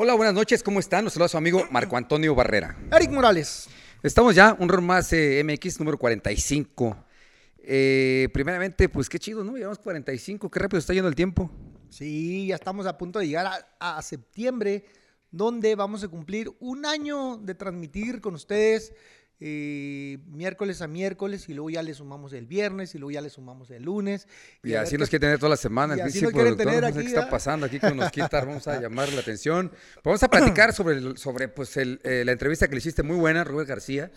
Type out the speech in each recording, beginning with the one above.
Hola, buenas noches, ¿cómo están? Nos saluda su amigo Marco Antonio Barrera. Eric Morales. Estamos ya, un rol más eh, MX número 45. Eh, primeramente, pues qué chido, ¿no? Llevamos 45, qué rápido está yendo el tiempo. Sí, ya estamos a punto de llegar a, a septiembre, donde vamos a cumplir un año de transmitir con ustedes eh, miércoles a miércoles y luego ya le sumamos el viernes y luego ya le sumamos el lunes. Y, así nos quiere tener toda la semana el así tener aquí, ¿Qué está pasando aquí con nos quita? Vamos a llamar la atención. Vamos a platicar sobre, sobre pues, el, eh, la entrevista que le hiciste muy buena, Rubén García.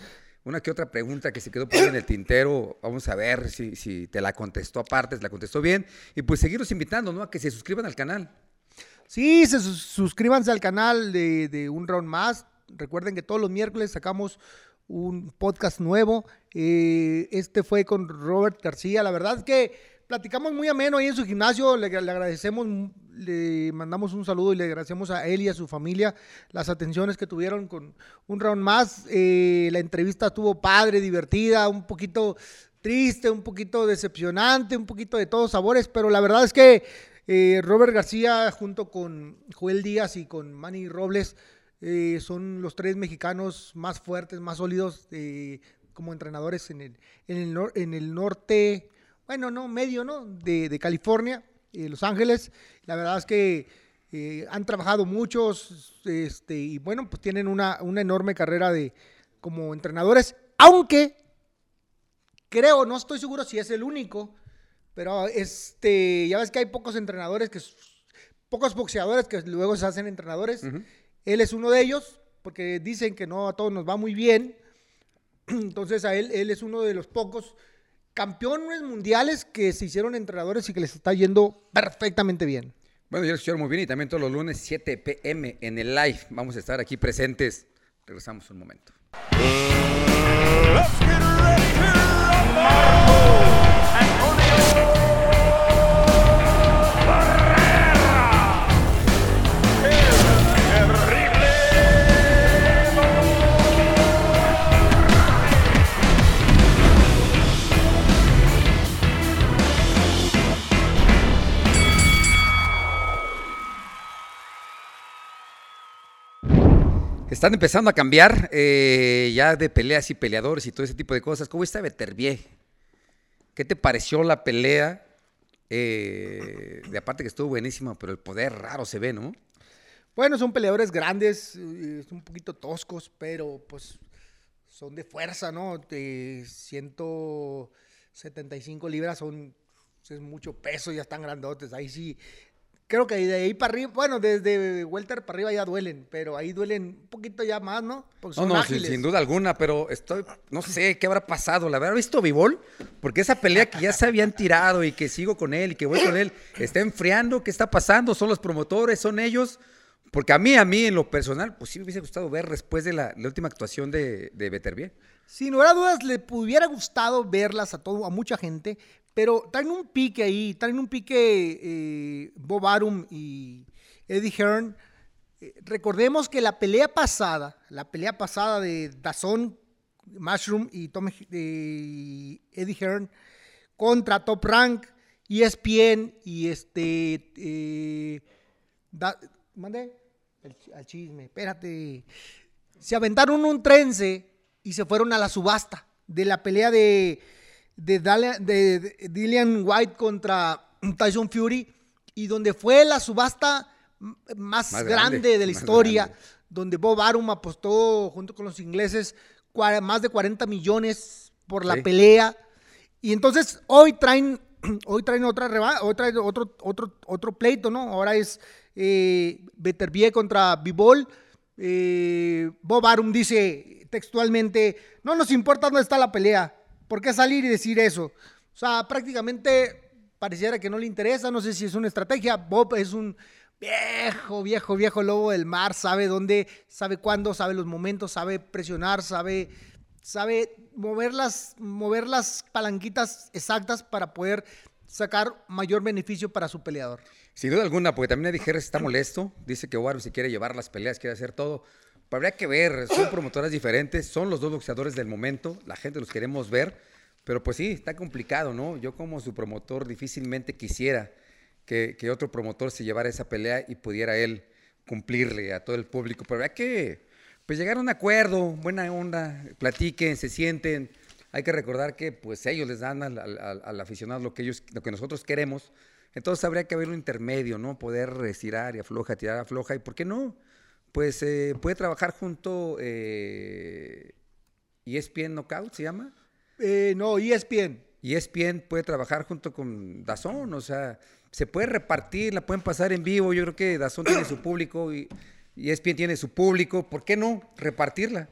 Una que otra pregunta que se quedó por ahí en el tintero, vamos a ver si, si te la contestó aparte, te la contestó bien. Y pues seguirnos invitando, ¿no? A que se suscriban al canal. Sí, se suscríbanse al canal de, de Un Round Más. Recuerden que todos los miércoles sacamos un podcast nuevo. Eh, este fue con Robert García. La verdad es que platicamos muy ameno ahí en su gimnasio. Le, agradecemos, le mandamos un saludo y le agradecemos a él y a su familia las atenciones que tuvieron con un round más. Eh, la entrevista estuvo padre, divertida, un poquito triste, un poquito decepcionante, un poquito de todos sabores, pero la verdad es que eh, Robert García junto con Joel Díaz y con Manny Robles eh, son los tres mexicanos más fuertes, más sólidos eh, como entrenadores en el, en, el norte, bueno, no, medio, ¿no? De, California, eh, Los Ángeles. La verdad es que han trabajado muchos este, y bueno, pues tienen una, una enorme carrera de, como entrenadores, aunque creo, no estoy seguro si es el único, pero este, ya ves que hay pocos entrenadores que pocos boxeadores que luego se hacen entrenadores. Él es uno de ellos, porque dicen que no a todos nos va muy bien. Entonces a él, él es uno de los pocos campeones mundiales que se hicieron entrenadores y que les está yendo perfectamente bien. Bueno, yo lo muy bien y también todos los lunes 7 pm en el live. Vamos a estar aquí presentes. Regresamos un momento. Están empezando a cambiar eh, ya de peleas y peleadores y todo ese tipo de cosas. ¿Cómo está Beterbie? ¿Qué te pareció la pelea? Eh, de aparte que estuvo buenísima, pero el poder raro se ve, ¿no? Bueno, son peleadores grandes, eh, un poquito toscos, pero pues son de fuerza, ¿no? De 175 libras son es mucho peso, ya están grandotes. Ahí sí creo que de ahí para arriba, bueno, desde Welter para arriba ya duelen, pero ahí duelen un poquito ya más, ¿no? no, no, sin, duda alguna, pero estoy, no sé qué habrá pasado. ¿La habrá visto Vivol? Porque esa pelea que ya se habían tirado y que sigo con él y que voy con él, está enfriando, ¿qué está pasando? ¿Son los promotores? ¿Son ellos? Porque a mí, a mí en lo personal, pues sí me hubiese gustado ver después de la, última actuación de, de Beterbie. Sin lugar a dudas, le hubiera gustado verlas a todo, a mucha gente, pero traen un pique ahí, traen un pique eh, Bob Arum y Eddie Hearn. Eh, recordemos que la pelea pasada, la pelea pasada de Dazón, Mushroom y Tom, Eddie Hearn contra Top Rank, ESPN y este... Eh, ¿Mande? al chisme, espérate. Se aventaron un trense y se fueron a la subasta de la pelea de de, de, Dillian White contra Tyson Fury y donde fue la subasta más, grande, de la historia, donde Bob Arum apostó junto con los ingleses más de 40 millones por la pelea. Y entonces hoy traen, hoy traen otra hoy traen otro, otro, otro pleito, ¿no? Ahora es eh, Beterbie contra Bibol. Eh, Bob Arum dice textualmente, no nos importa dónde está la pelea, ¿Por qué salir y decir eso? O sea, prácticamente pareciera que no le interesa, no sé si es una estrategia. Bob es un viejo, viejo, viejo lobo del mar, sabe dónde, sabe cuándo, sabe los momentos, sabe presionar, sabe, sabe mover las, mover las palanquitas exactas para poder sacar mayor beneficio para su peleador. Sin duda alguna, porque también Eddie Harris está molesto, dice que Warren si quiere llevar las peleas, quiere hacer todo. Pero habría que ver, son promotoras diferentes, son los dos boxeadores del momento, la gente los queremos ver, pero pues sí, está complicado, ¿no? Yo como su promotor difícilmente quisiera que, otro promotor se llevara esa pelea y pudiera él cumplirle a todo el público, pero hay que pues llegar a un acuerdo, buena onda, platiquen, se sienten. Hay que recordar que pues ellos les dan al, al- aficionado lo que ellos, lo que nosotros queremos. Entonces habría que haber un intermedio, ¿no? Poder estirar y afloja, tirar afloja. ¿Y por qué no? Pues eh, puede trabajar junto eh, ESPN Knockout, ¿se llama? Eh, no, ESPN. Y ESPN puede trabajar junto con Dazón, o sea, se puede repartir, la pueden pasar en vivo. Yo creo que Dazón tiene su público y, y ESPN tiene su público. ¿Por qué no repartirla?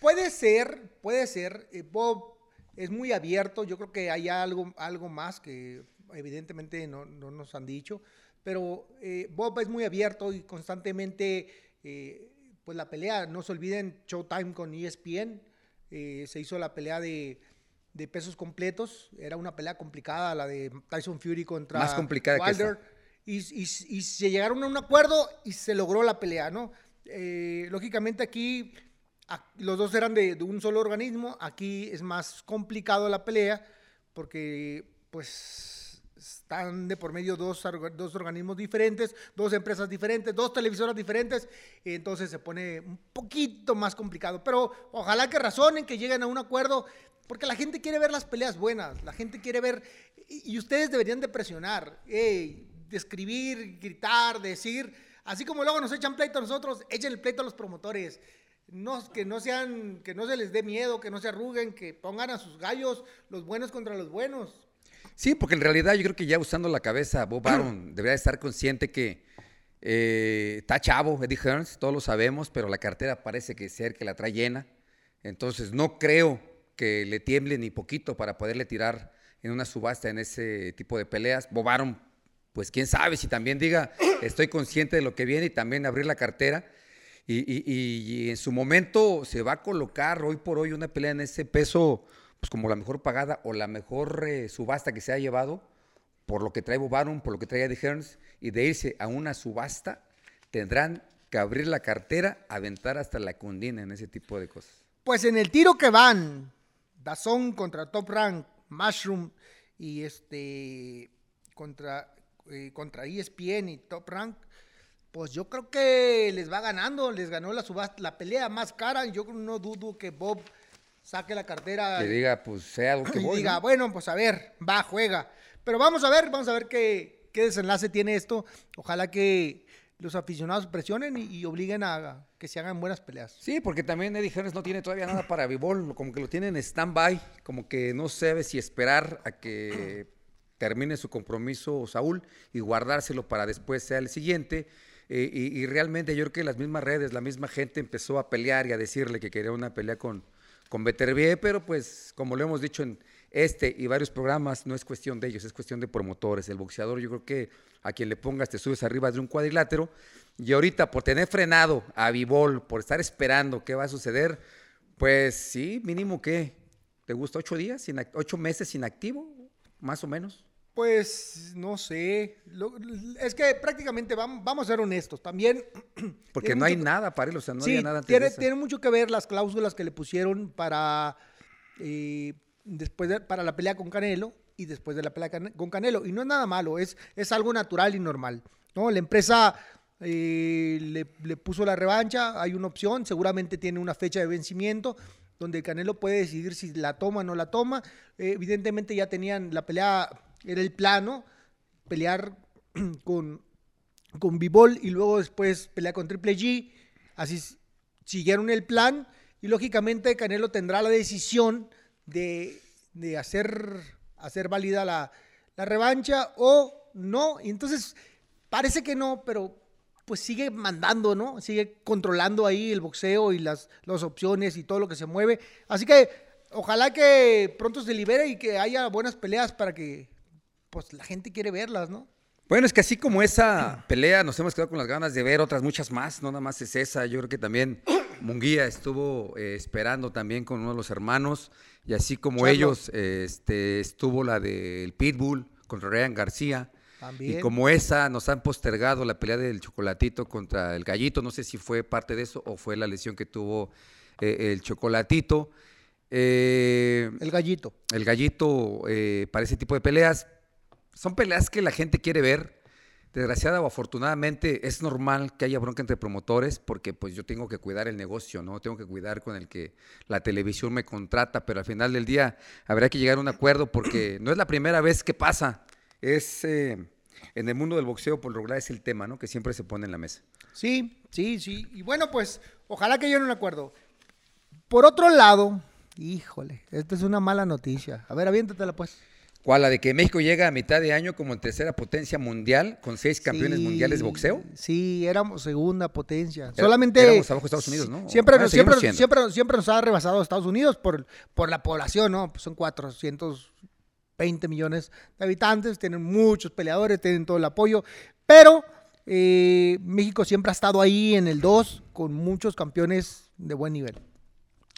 Puede ser, puede ser. Eh, Bob es muy abierto. Yo creo que hay algo, algo más que evidentemente no, no nos han dicho. Pero eh, Bob es muy abierto y constantemente, eh, pues la pelea, no se olviden, Showtime con ESPN. eh, se hizo la pelea de, de pesos completos. Era una pelea complicada, la de Tyson Fury contra Más complicada que Wilder. Y, y- y se llegaron a un acuerdo y se logró la pelea, ¿no? Eh, lógicamente aquí los dos eran de, de un solo organismo, aquí es más complicado la pelea porque pues están de por medio dos, dos organismos diferentes, dos empresas diferentes, dos televisoras diferentes, entonces se pone un poquito más complicado, pero ojalá que razonen, que lleguen a un acuerdo, porque la gente quiere ver las peleas buenas, la gente quiere ver, y, y ustedes deberían de presionar, ey, de escribir, gritar, decir, así como luego nos echan pleito a nosotros, echen el pleito a los promotores. No, que no sean, que no se les dé miedo, que no se arruguen, que pongan a sus gallos los buenos contra los buenos. Sí, porque en realidad yo creo que ya usando la cabeza, Bob Arum debería estar consciente que eh, está chavo, Eddie Hearns, todos lo sabemos, pero la cartera parece que ser que la trae llena. Entonces no creo que le tiemble ni poquito para poderle tirar en una subasta en ese tipo de peleas. Bob Arum, pues quién sabe si también diga, estoy consciente de lo que viene y también abrir la cartera. Y en su momento se va a colocar hoy por hoy una pelea en ese peso, pues como la mejor pagada o la mejor eh, subasta que se ha llevado, por lo que trae Bob Arum, por lo que trae Eddie Hearns, y de irse a una subasta, tendrán que abrir la cartera, aventar hasta la cundina en ese tipo de cosas. Pues en el tiro que van, Dazón contra Top Rank, Mushroom y este contra, eh, contra ESPN y Top Rank, pues yo creo que les va ganando, les ganó la subasta, la pelea más cara. Yo no dudo que Bob saque la cartera Que diga, pues sea algo que y voy, diga, ¿no? bueno, pues a ver, va, juega. Pero vamos a ver, vamos a ver qué, qué desenlace tiene esto. Ojalá que los aficionados presionen y, y obliguen a que se hagan buenas peleas. Sí, porque también Eddie Hearns no tiene todavía nada para Bivol, como que lo tiene en stand-by, como que no sabe si esperar a que termine su compromiso Saúl y guardárselo para después sea el siguiente. Eh, y, y realmente yo creo que las mismas redes, la misma gente empezó a pelear y a decirle que quería una pelea con, con Beterbiev, pero pues como lo hemos dicho en este y varios programas, no es cuestión de ellos, es cuestión de promotores. El boxeador yo creo que a quien le pongas te subes arriba de un cuadrilátero y ahorita por tener frenado a Vivol, por estar esperando qué va a suceder, pues sí, mínimo que, ¿te gusta ocho días, inac- ocho meses inactivo, más o menos? Pues no sé. Lo- es que prácticamente vamos, vamos a ser honestos. También. Porque no hay nada para él, o sea, no sí, había nada antes tiene, de tiene mucho que ver las cláusulas que le pusieron para, eh, después de- para la pelea con Canelo y después de la pelea can- con Canelo. Y no es nada malo, es, es algo natural y normal. ¿no? La empresa eh, le, le puso la revancha, hay una opción, seguramente tiene una fecha de vencimiento donde el Canelo puede decidir si la toma o no la toma. Eh, evidentemente ya tenían la pelea, era el plano, pelear con, con Bivol y luego después pelea con Triple G. Así siguieron el plan y lógicamente Canelo tendrá la decisión de, de hacer, hacer válida la, la revancha o no. Entonces parece que no, pero pues sigue mandando, ¿no? Sigue controlando ahí el boxeo y las, las opciones y todo lo que se mueve. Así que ojalá que pronto se libere y que haya buenas peleas para que pues la gente quiere verlas, ¿no? Bueno, es que así como esa pelea nos hemos quedado con las ganas de ver otras muchas más, no nada más es esa, yo creo que también Munguía estuvo eh, esperando también con uno de los hermanos y así como Charlo. ellos eh, este, estuvo la del Pitbull contra Ryan García También. y como esa nos han postergado la pelea del Chocolatito contra el Gallito, no sé si fue parte de eso o fue la lesión que tuvo eh, el Chocolatito. Eh, El gallito. el gallito eh, para ese tipo de peleas. Son peleas que la gente quiere ver. desgraciada o afortunadamente es normal que haya bronca entre promotores porque pues yo tengo que cuidar el negocio, ¿no? Tengo que cuidar con el que la televisión me contrata, pero al final del día habrá que llegar a un acuerdo porque no es la primera vez que pasa. Es eh, en el mundo del boxeo por lograr es el tema, ¿no? Que siempre se pone en la mesa. Sí, sí, sí. Y bueno, pues ojalá que lleguen a un acuerdo. Por otro lado, híjole, esta es una mala noticia. A ver, aviéntatela pues. ¿Cuál? La de que México llega a mitad de año como tercera potencia mundial con seis campeones Sí, mundiales de boxeo. Sí, éramos segunda potencia. Era- Solamente. éramos abajo de Estados Unidos, ¿no? Siempre, nos- siempre, siempre, siempre nos ha rebasado Estados Unidos por, por la población, ¿no? Pues son 420 millones de habitantes, tienen muchos peleadores, tienen todo el apoyo. Pero eh, México siempre ha estado ahí en el 2 con muchos campeones de buen nivel.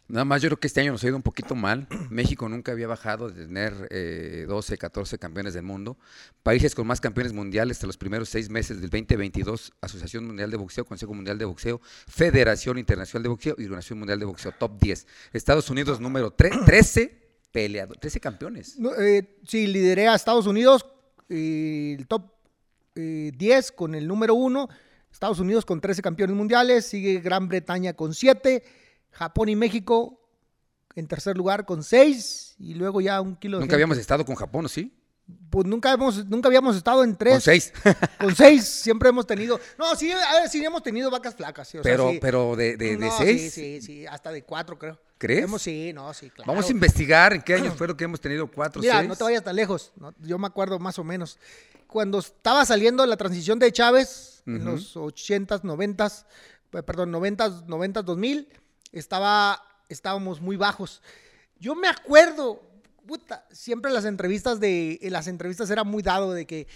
Nada más yo creo que este año nos ha ido un poquito mal. México nunca había bajado de tener eh, 12, 14 campeones del mundo. Países con más campeones mundiales hasta los primeros seis meses del 2022. Asociación Mundial de Boxeo, Consejo Mundial de Boxeo, Federación Internacional de Boxeo y Organización Mundial de Boxeo, top 10. Estados Unidos número tre- 13 peleadores, 13 campeones. No, eh, sí, lideré a Estados Unidos, eh, el top eh, 10 con el número 1. Estados Unidos con 13 campeones mundiales, sigue Gran Bretaña con 7, Japón y México en tercer lugar con 6 y luego ya un kilo de Nunca habíamos estado con Japón, ¿o sí? Pues nunca, hemos, nunca habíamos estado en 3. Con 6. Con 6 siempre hemos tenido. No, sí, a ver, sí hemos tenido vacas flacas. sí, o sea, pero, sí. pero de 6. De, No, seis. Sí, sí, sí, hasta de 4 creo. ¿Crees? Hemos, sí, no, sí, claro. Vamos a investigar en qué años fueron que hemos tenido 4, Mira, 6. no te vayas tan lejos. ¿no? Yo me acuerdo más o menos. Cuando estaba saliendo la transición de Chávez, en los 80s, 90s, eh, perdón, 90s, 90s, 2000, estaba, estábamos muy bajos. Yo me acuerdo, puta, siempre las entrevistas de, en las entrevistas era muy dado de que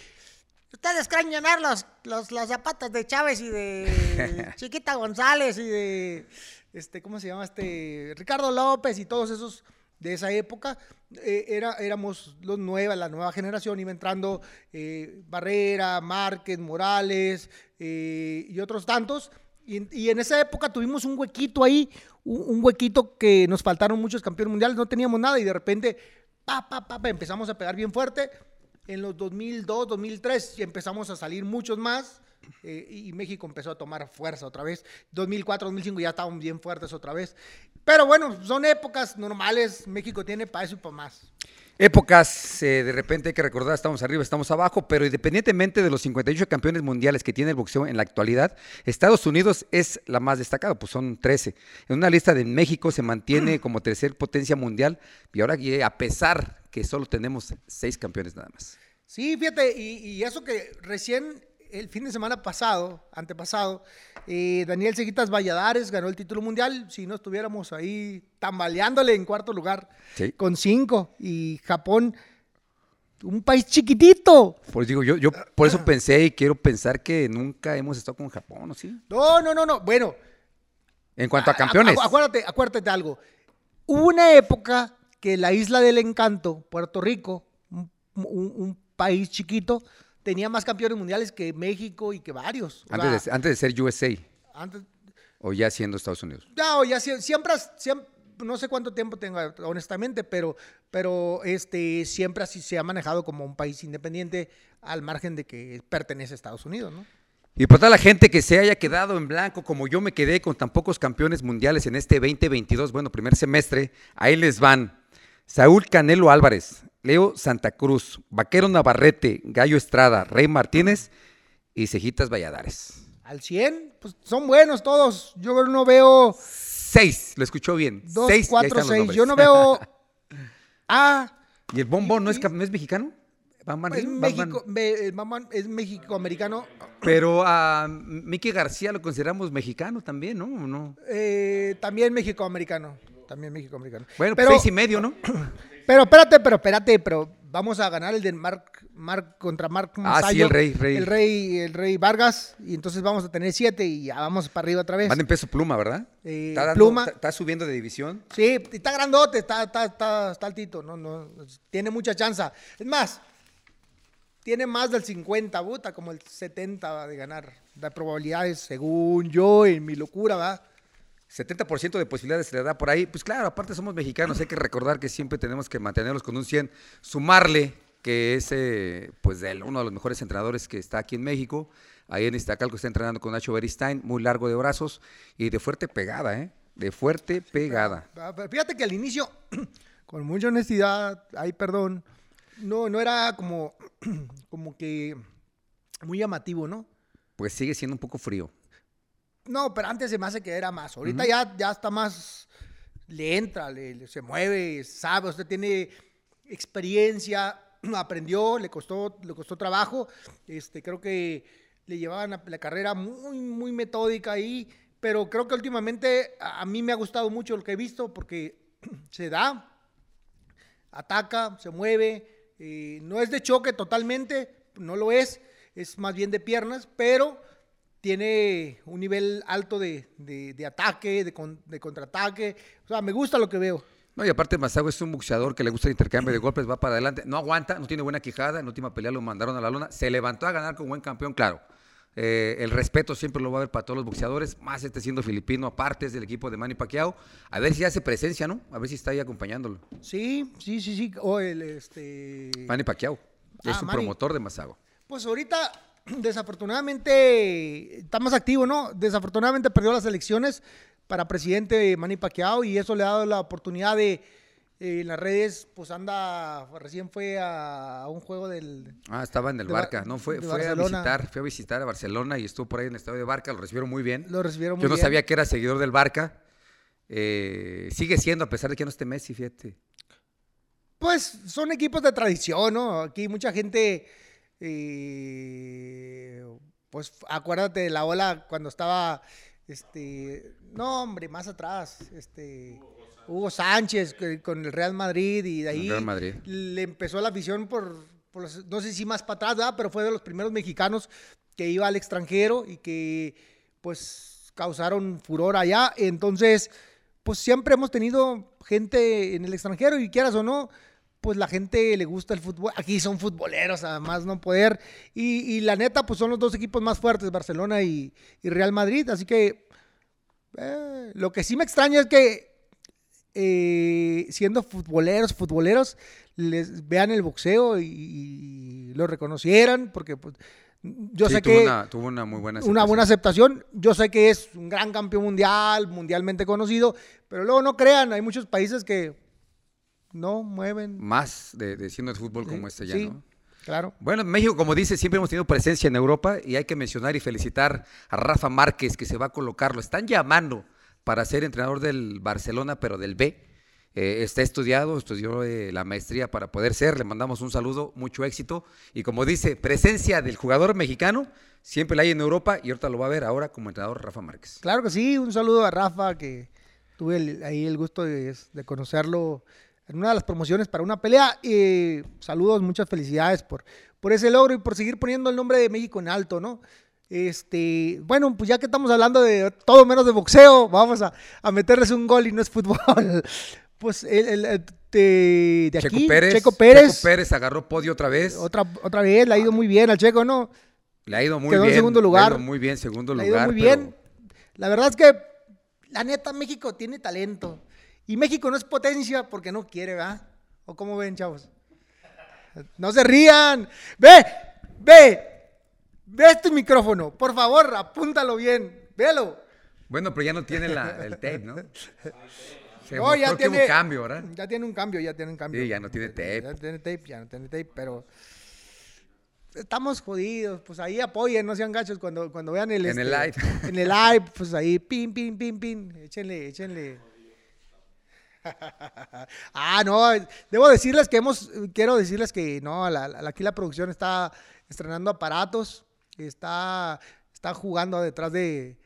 ustedes creen llenar los, los, las zapatas de Chávez y de Chiquita González y de, este, ¿cómo se llama? Este, Ricardo López y todos esos de esa época. Eh, era, éramos los nueva, la nueva generación, iba entrando eh, Barrera, Márquez, Morales eh, y otros tantos. Y, y en esa época tuvimos un huequito ahí, un, un huequito que nos faltaron muchos campeones mundiales, no teníamos nada y de repente, pa, pa, pa, pa, empezamos a pegar bien fuerte. En los 2002, 2003 y empezamos a salir muchos más eh, y México empezó a tomar fuerza otra vez. 2004, 2005 ya estábamos bien fuertes otra vez. Pero bueno, son épocas normales. México tiene para eso y para más. Épocas, eh, de repente hay que recordar, estamos arriba, estamos abajo, pero independientemente de los 58 campeones mundiales que tiene el boxeo en la actualidad, Estados Unidos es la más destacada, pues son 13. En una lista de México se mantiene como tercer potencia mundial y ahora a pesar que solo tenemos seis campeones nada más. Sí, fíjate, y, y eso que recién el fin de semana pasado, antepasado, eh, Daniel Seguitas Valladares ganó el título mundial. Si no estuviéramos ahí tambaleándole en cuarto lugar Sí. con cinco. Y Japón, un país chiquitito. Por, digo, yo, yo por eso pensé y quiero pensar que nunca hemos estado con Japón, ¿o sí? No, no, no, no. Bueno, En cuanto a a- campeones. acuérdate, acuérdate de algo. Hubo una época que la isla del encanto, Puerto Rico, un, un- un país chiquito, tenía más campeones mundiales que México y que varios. O Antes sea, de, antes de ser USA antes- o ya siendo Estados Unidos. No, ya sie- siempre, no sé cuánto tiempo tenga, honestamente, pero, pero este, siempre así se ha manejado como un país independiente al margen de que pertenece a Estados Unidos, ¿no? Y por toda la gente que se haya quedado en blanco, como yo me quedé con tan pocos campeones mundiales en este 2022, bueno, primer semestre, ahí les van. Saúl Canelo Álvarez, Leo Santa Cruz, Vaquero Navarrete, Gallo Estrada, Rey Martínez y Cejitas Valladares. Al 100, pues son buenos todos. Yo no veo Seis, lo escuchó bien. 2, Seis, y ahí 4, están los 6. nombres. Yo no veo A. ¿Y el bombón no es, cam- no es mexicano? Bam Es. México, es. Pero a Mickey García lo consideramos mexicano también, ¿no? ¿O no? Eh, también México-americano. También México-americano. Bueno, pues pero, seis y medio, ¿no? pero espérate, pero espérate, pero vamos a ganar el de Mark, Mark contra Mark Ah, sí, Masayo, el rey, rey. El rey, el rey Vargas. Y entonces vamos a tener siete y ya vamos para arriba otra vez. Van en peso pluma, ¿verdad? Eh, está, dando- pluma. está- está subiendo de división. Sí, está grandote, está, está, está, está altito, no, no, tiene mucha chance. Es más, tiene más del 50, puta, como el 70 de ganar. De probabilidades, según yo, en mi locura, ¿va? 70% de posibilidades se le da por ahí. Pues claro, aparte somos mexicanos, hay que recordar que siempre tenemos que mantenerlos con un 100. Sumarle que es eh, pues de uno de los mejores entrenadores que está aquí en México. Ahí en Iztacalco está entrenando con Nacho Beristain, muy largo de brazos y de fuerte pegada, ¿eh? De fuerte pegada. Pero Fíjate que al inicio, con mucha honestidad, ay, perdón, no, no era como, como que muy llamativo, ¿no? Pues sigue siendo un poco frío. No, pero antes se me hace que era más. Ahorita ya, ya está más, le entra, le, le- se mueve, sabe, usted tiene experiencia, aprendió, le costó, le costó trabajo. Este, creo que le llevaban la, la carrera muy, muy metódica ahí, pero creo que últimamente a, a mí me ha gustado mucho lo que he visto porque se da, ataca, se mueve, eh, no es de choque totalmente, no lo es, es más bien de piernas, pero tiene un nivel alto de, de- de ataque, de, con- de contraataque, o sea, me gusta lo que veo. No, y aparte Mazago es un boxeador que le gusta el intercambio de golpes, va para adelante, no aguanta, no tiene buena quijada, en última pelea lo mandaron a la lona, se levantó a ganar con buen campeón, claro. Eh, el respeto siempre lo va a haber para todos los boxeadores, más este siendo filipino, aparte es del equipo de Manny Pacquiao. A ver si hace presencia, ¿no? A ver si está ahí acompañándolo. Sí, sí, sí, sí, o el, este... Manny Pacquiao es Ah, un Manny. promotor de Mazago. Pues ahorita, desafortunadamente, está más activo, ¿no? Desafortunadamente perdió las elecciones para presidente Manny Pacquiao y eso le ha dado la oportunidad de, eh, en las redes, pues anda, recién fue a, a un juego del... Ah, estaba en el De Barca, no fue, fue a visitar, fue a visitar a Barcelona y estuvo por ahí en el estadio de Barca, lo recibieron muy bien. Lo recibieron muy Yo no bien. sabía que era seguidor del Barca. Eh, sigue siendo, a pesar de que no esté Messi, fíjate. Pues son equipos de tradición, ¿no? Aquí mucha gente, eh, pues acuérdate de la ola cuando estaba, este, no hombre, más atrás, este, Hugo Sánchez con el Real Madrid y de ahí Madrid. le empezó la afición por, por los- no sé si más para atrás, ¿verdad? pero fue de los primeros mexicanos que iba al extranjero y que pues causaron furor allá. Entonces, pues siempre hemos tenido gente en el extranjero y quieras o no, pues la gente le gusta el fútbol. Aquí son futboleros, además no poder. Y, y la neta, pues son los dos equipos más fuertes, Barcelona y, y Real Madrid. Así que eh, lo que sí me extraña es que eh, siendo futboleros, futboleros, les vean el boxeo y, y lo reconocieran, porque pues, yo Sí, sé tuvo que una, tuvo una muy buena una buena aceptación. aceptación. Yo sé que es un gran campeón mundial, mundialmente conocido, pero luego no crean, hay muchos países que no mueven. Más de, de siendo el fútbol como este ya, sí, ¿no? claro. Bueno, México, como dice, siempre hemos tenido presencia en Europa y hay que mencionar y felicitar a Rafa Márquez que se va a colocar. Lo están llamando para ser entrenador del Barcelona, pero del B. Eh, está estudiado, estudió eh, la maestría para poder ser. Le mandamos un saludo, mucho éxito. Y como dice, presencia del jugador mexicano siempre la hay en Europa y ahorita lo va a ver ahora como entrenador Rafa Márquez. Claro que sí, un saludo a Rafa, que tuve el- ahí el gusto de, de conocerlo en una de las promociones para una pelea. Y saludos, muchas felicidades por, por ese logro y por seguir poniendo el nombre de México en alto, ¿no? Este, bueno, pues ya que estamos hablando de todo menos de boxeo, vamos a, a meterles un gol y no es fútbol. Pues el, el- el- de, de Checo aquí, Pérez, Checo Pérez, Checo Pérez agarró podio otra vez. otra, otra vez, le ha ido muy bien al Checo, ¿no? Le ha ido muy Quedó en bien. segundo le ha lugar. ido muy bien, segundo Le ha lugar. ido muy pero- bien. La verdad es que, la neta, México tiene talento. Y México no es potencia porque no quiere, ¿verdad? ¿O cómo ven, chavos? No se rían. Ve, ve, ve este micrófono. Por favor, apúntalo bien. Véalo. Bueno, pero ya no tiene la- el tape, ¿no? Se No, ya tiene cambio, ¿verdad? Ya tiene un cambio, ya tiene un cambio. Sí, ya no tiene tape. Ya tiene tape, ya no tiene tape, pero estamos jodidos. Pues ahí apoyen, no sean gachos cuando, cuando vean el En el live. En el live, pues ahí, pin, pin, pin, pin. Échenle, échenle. ah, no, debo decirles que hemos, quiero decirles que no, aquí la producción está estrenando aparatos, está, está jugando detrás de,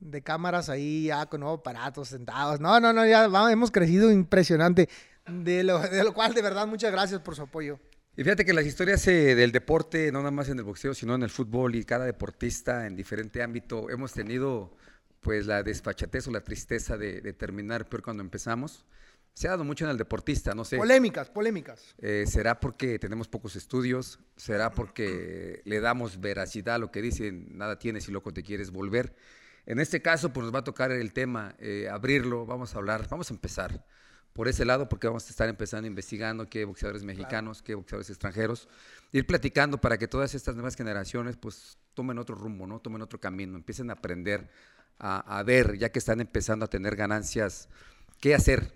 de cámaras ahí ya con nuevos aparatos sentados. No, no, no, ya hemos crecido impresionante, de lo, de lo cual de verdad muchas gracias por su apoyo. Y fíjate que las historias eh, del deporte, no nada más en el boxeo, sino en el fútbol y cada deportista en diferente ámbito, hemos tenido pues la desfachatez o la tristeza de, de terminar peor cuando empezamos. Se ha dado mucho en el deportista, no sé. Polémicas, polémicas. Eh, ¿Será porque tenemos pocos estudios? ¿Será porque le damos veracidad a lo que dicen, nada tienes y loco te quieres volver? En este caso, pues nos va a tocar el tema, eh, abrirlo, vamos a hablar, vamos a empezar por ese lado, porque vamos a estar empezando investigando qué boxeadores mexicanos, qué boxeadores extranjeros, ir platicando para que todas estas nuevas generaciones pues tomen otro rumbo, ¿no? Tomen otro camino, empiecen a aprender a, ver, ya que están empezando a tener ganancias, qué hacer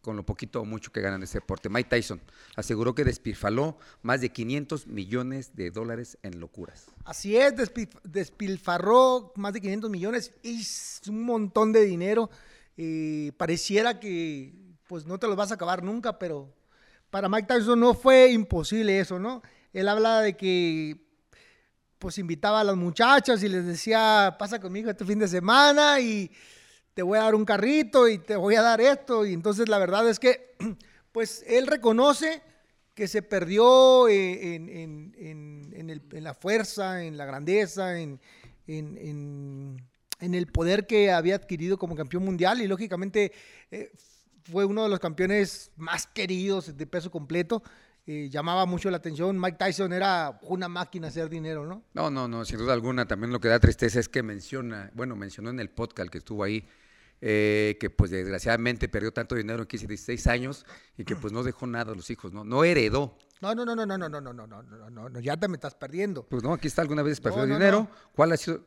con lo poquito o mucho que ganan ese deporte. Mike Tyson aseguró que despilfaló más de 500 millones de dólares en locuras. Así es, despi- despilfarró más de 500 millones, es un montón de dinero. pareciera que pues no te los vas a acabar nunca, pero para Mike Tyson no fue imposible eso, ¿no? Él habla de que pues invitaba a las muchachas y les decía, pasa conmigo este fin de semana y te voy a dar un carrito y te voy a dar esto. Y entonces la verdad es que, pues él reconoce que se perdió eh, en, en- en- la fuerza, en la grandeza, en- en el poder que había adquirido como campeón mundial y lógicamente eh, fue uno de los campeones más queridos de peso completo. Eh, llamaba mucho la atención. Mike Tyson era una máquina hacer dinero, ¿no? No, no, no, sin duda alguna. También lo que da tristeza es que menciona, bueno, mencionó en el podcast que estuvo ahí, eh, que pues desgraciadamente perdió tanto dinero en 15, 16 años y que pues no dejó nada a los hijos, ¿no? No heredó. No, no, no, no, no, no, no, no, no, no, no, no, no, ya te me estás perdiendo. Pues no, aquí está, alguna vez perdió No, no, dinero. no. ¿Cuál ha sido?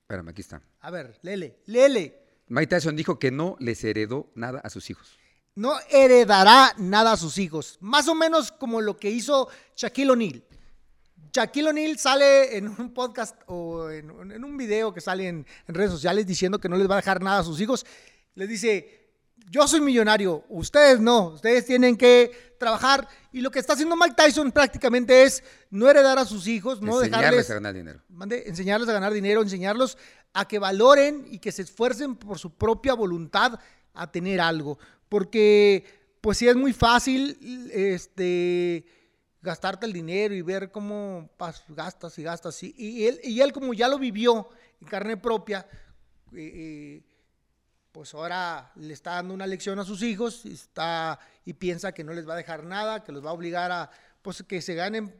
Espérame, aquí está. A ver, lele, lele. Mike Tyson dijo que no les heredó nada a sus hijos. No heredará nada a sus hijos. Más o menos como lo que hizo Shaquille O'Neal. Shaquille O'Neal sale en un podcast o en, un- en un video que sale en, en redes sociales diciendo que no les va a dejar nada a sus hijos. Les dice, yo soy millonario, ustedes no, ustedes tienen que trabajar. Y lo que está haciendo Mike Tyson prácticamente es no heredar a sus hijos, no Enseñarles dejarles a ganar dinero. mande, enseñarles a ganar dinero, enseñarlos a que valoren y que se esfuercen por su propia voluntad a tener algo. Porque, pues sí es muy fácil este, gastarte el dinero y ver cómo gastas y gastas. Y, y él, y él, como ya lo vivió en carne propia, eh, eh, pues ahora le está dando una lección a sus hijos y, está, y piensa que no les va a dejar nada, que los va a obligar a pues, que se ganen.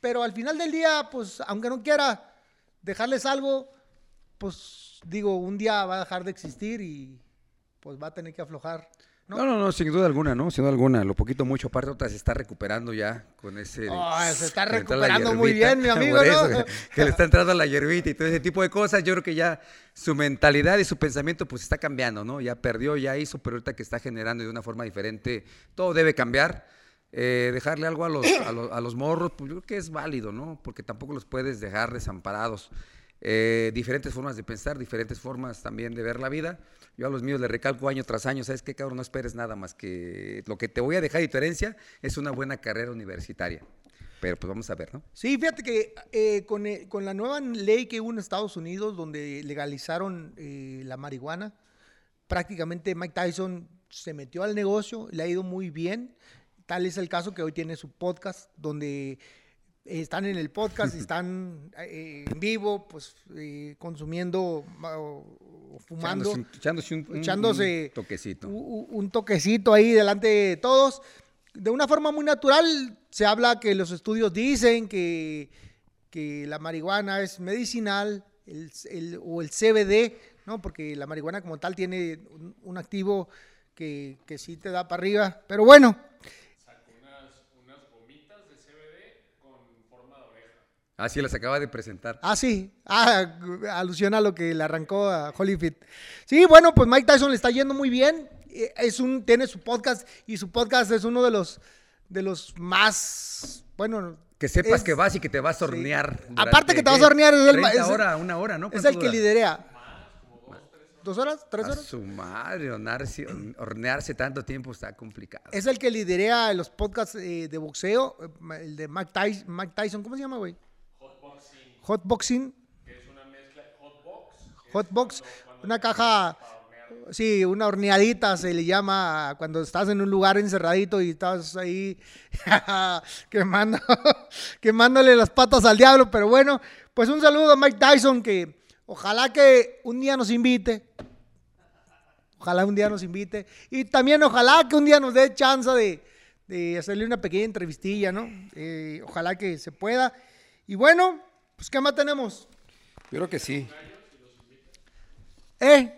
Pero al final del día, pues aunque no quiera dejarles algo, pues digo, un día va a dejar de existir y pues va a tener que aflojar. ¿No? No, no, no, sin duda alguna, ¿no? Sin duda alguna. Lo poquito mucho, aparte, otra se está recuperando ya con ese. Ah, se está recuperando muy bien, mi amigo, Por ¿no? que, que le está entrando la hierbita y todo ese tipo de cosas. Yo creo que ya su mentalidad y su pensamiento, pues está cambiando, ¿no? Ya perdió, ya hizo, pero ahorita que está generando de una forma diferente, todo debe cambiar. Eh, dejarle algo a los, a, los, a los morros, pues yo creo que es válido, ¿no? Porque tampoco los puedes dejar desamparados. Eh, diferentes formas de pensar, diferentes formas también de ver la vida. Yo a los míos les recalco año tras año, ¿sabes qué, cabrón? No esperes nada más que lo que te voy a dejar y tu herencia es una buena carrera universitaria. Pero pues vamos a ver, ¿no? Sí, fíjate que eh, con, eh, con la nueva ley que hubo en Estados Unidos, donde legalizaron eh, la marihuana, prácticamente Mike Tyson se metió al negocio, le ha ido muy bien. Tal es el caso que hoy tiene su podcast, donde están en el podcast, están eh, en vivo, pues eh, consumiendo o, o fumando Echándose un, echándose un- un- echándose un toquecito. un toquecito ahí delante de todos. De una forma muy natural, se habla que los estudios dicen que, que la marihuana es medicinal el- el- o el CBD, ¿no? porque la marihuana como tal tiene un, un activo que, que sí te da para arriba. Pero bueno, Ah, sí, las acaba de presentar. Ah, sí. Ah, alusión a lo que le arrancó a Holyfield. Sí, bueno, pues Mike Tyson le está yendo muy bien. Eh, Es un, tiene su podcast y su podcast es uno de los, de los más, bueno. Que sepas es- que vas y que te vas a hornear. Sí. durante, Aparte que te vas a hornear, es el ma- 30 es- hora, una hora, ¿no? Es ¿Cuánto el que dura? liderea. ¿Dos horas? ¿Tres A horas? su madre, hornearse, hornearse tanto tiempo está complicado. Es el que liderea los podcasts eh, de boxeo, eh, el de Mike Tyson, Mike Tyson ¿cómo se llama, güey? Hotboxing. Hotbox, una caja, sí, una horneadita se le llama cuando estás en un lugar encerradito y estás ahí quemando, quemándole las patas al diablo. Pero bueno, pues un saludo a Mike Tyson que ojalá que un día nos invite. Ojalá un día nos invite. Y también ojalá que un día nos dé chance de, de hacerle una pequeña entrevistilla, ¿no? Eh, ojalá que se pueda. Y bueno, pues ¿qué más tenemos? Yo creo que sí. ¿Eh?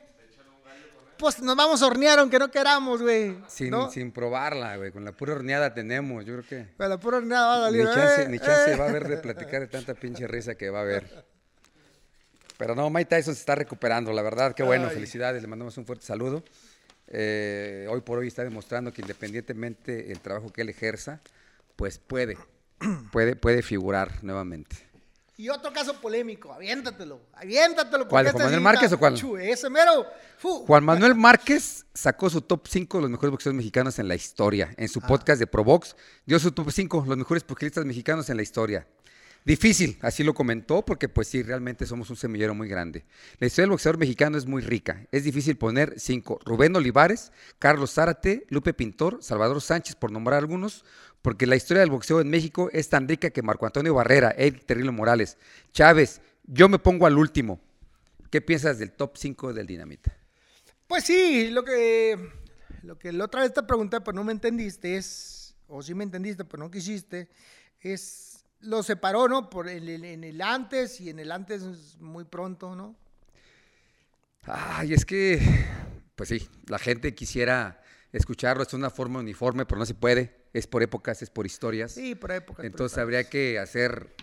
Pues nos vamos a hornear aunque no queramos, güey. Sin, ¿no? sin probarla, güey. Con la pura horneada tenemos, yo creo que. Con la pura horneada va a Ni salir. chance, eh, ni chance eh. va a haber de platicar de tanta pinche risa que va a haber. Pero no, Mike Tyson se está recuperando, la verdad, qué bueno, Ay. felicidades, le mandamos un fuerte saludo. Eh, hoy por hoy está demostrando que independientemente el trabajo que él ejerza, pues puede, puede, puede figurar nuevamente. Y otro caso polémico, aviéntatelo, aviéntatelo. ¿Cuál, porque Juan este Manuel Márquez o cuál? Chu, ese mero. Fu. Juan Manuel Márquez sacó su top 5 de los mejores boxeadores mexicanos en la historia. En su podcast de Provox dio su top 5, los mejores pugilistas mexicanos en la historia. Difícil, así lo comentó, porque pues sí, realmente somos un semillero muy grande. La historia del boxeador mexicano es muy rica. Es difícil poner cinco. Rubén Olivares, Carlos Zárate, Lupe Pintor, Salvador Sánchez, por nombrar algunos, porque la historia del boxeo en México es tan rica que Marco Antonio Barrera, Eric Terrible Morales, Chávez, yo me pongo al último. ¿Qué piensas del top 5 del Dinamita? Pues sí, lo que, lo que la otra vez te pregunté, pero no me entendiste, es, o sí me entendiste, pero no quisiste, es, lo separó, ¿no? Por el, el- en el antes y en el antes es muy pronto, ¿no? Ay, es que, pues sí, la gente quisiera escucharlo, es una forma uniforme, pero no se puede, es por épocas, es por historias. Sí, por época. por Entonces habría que hacer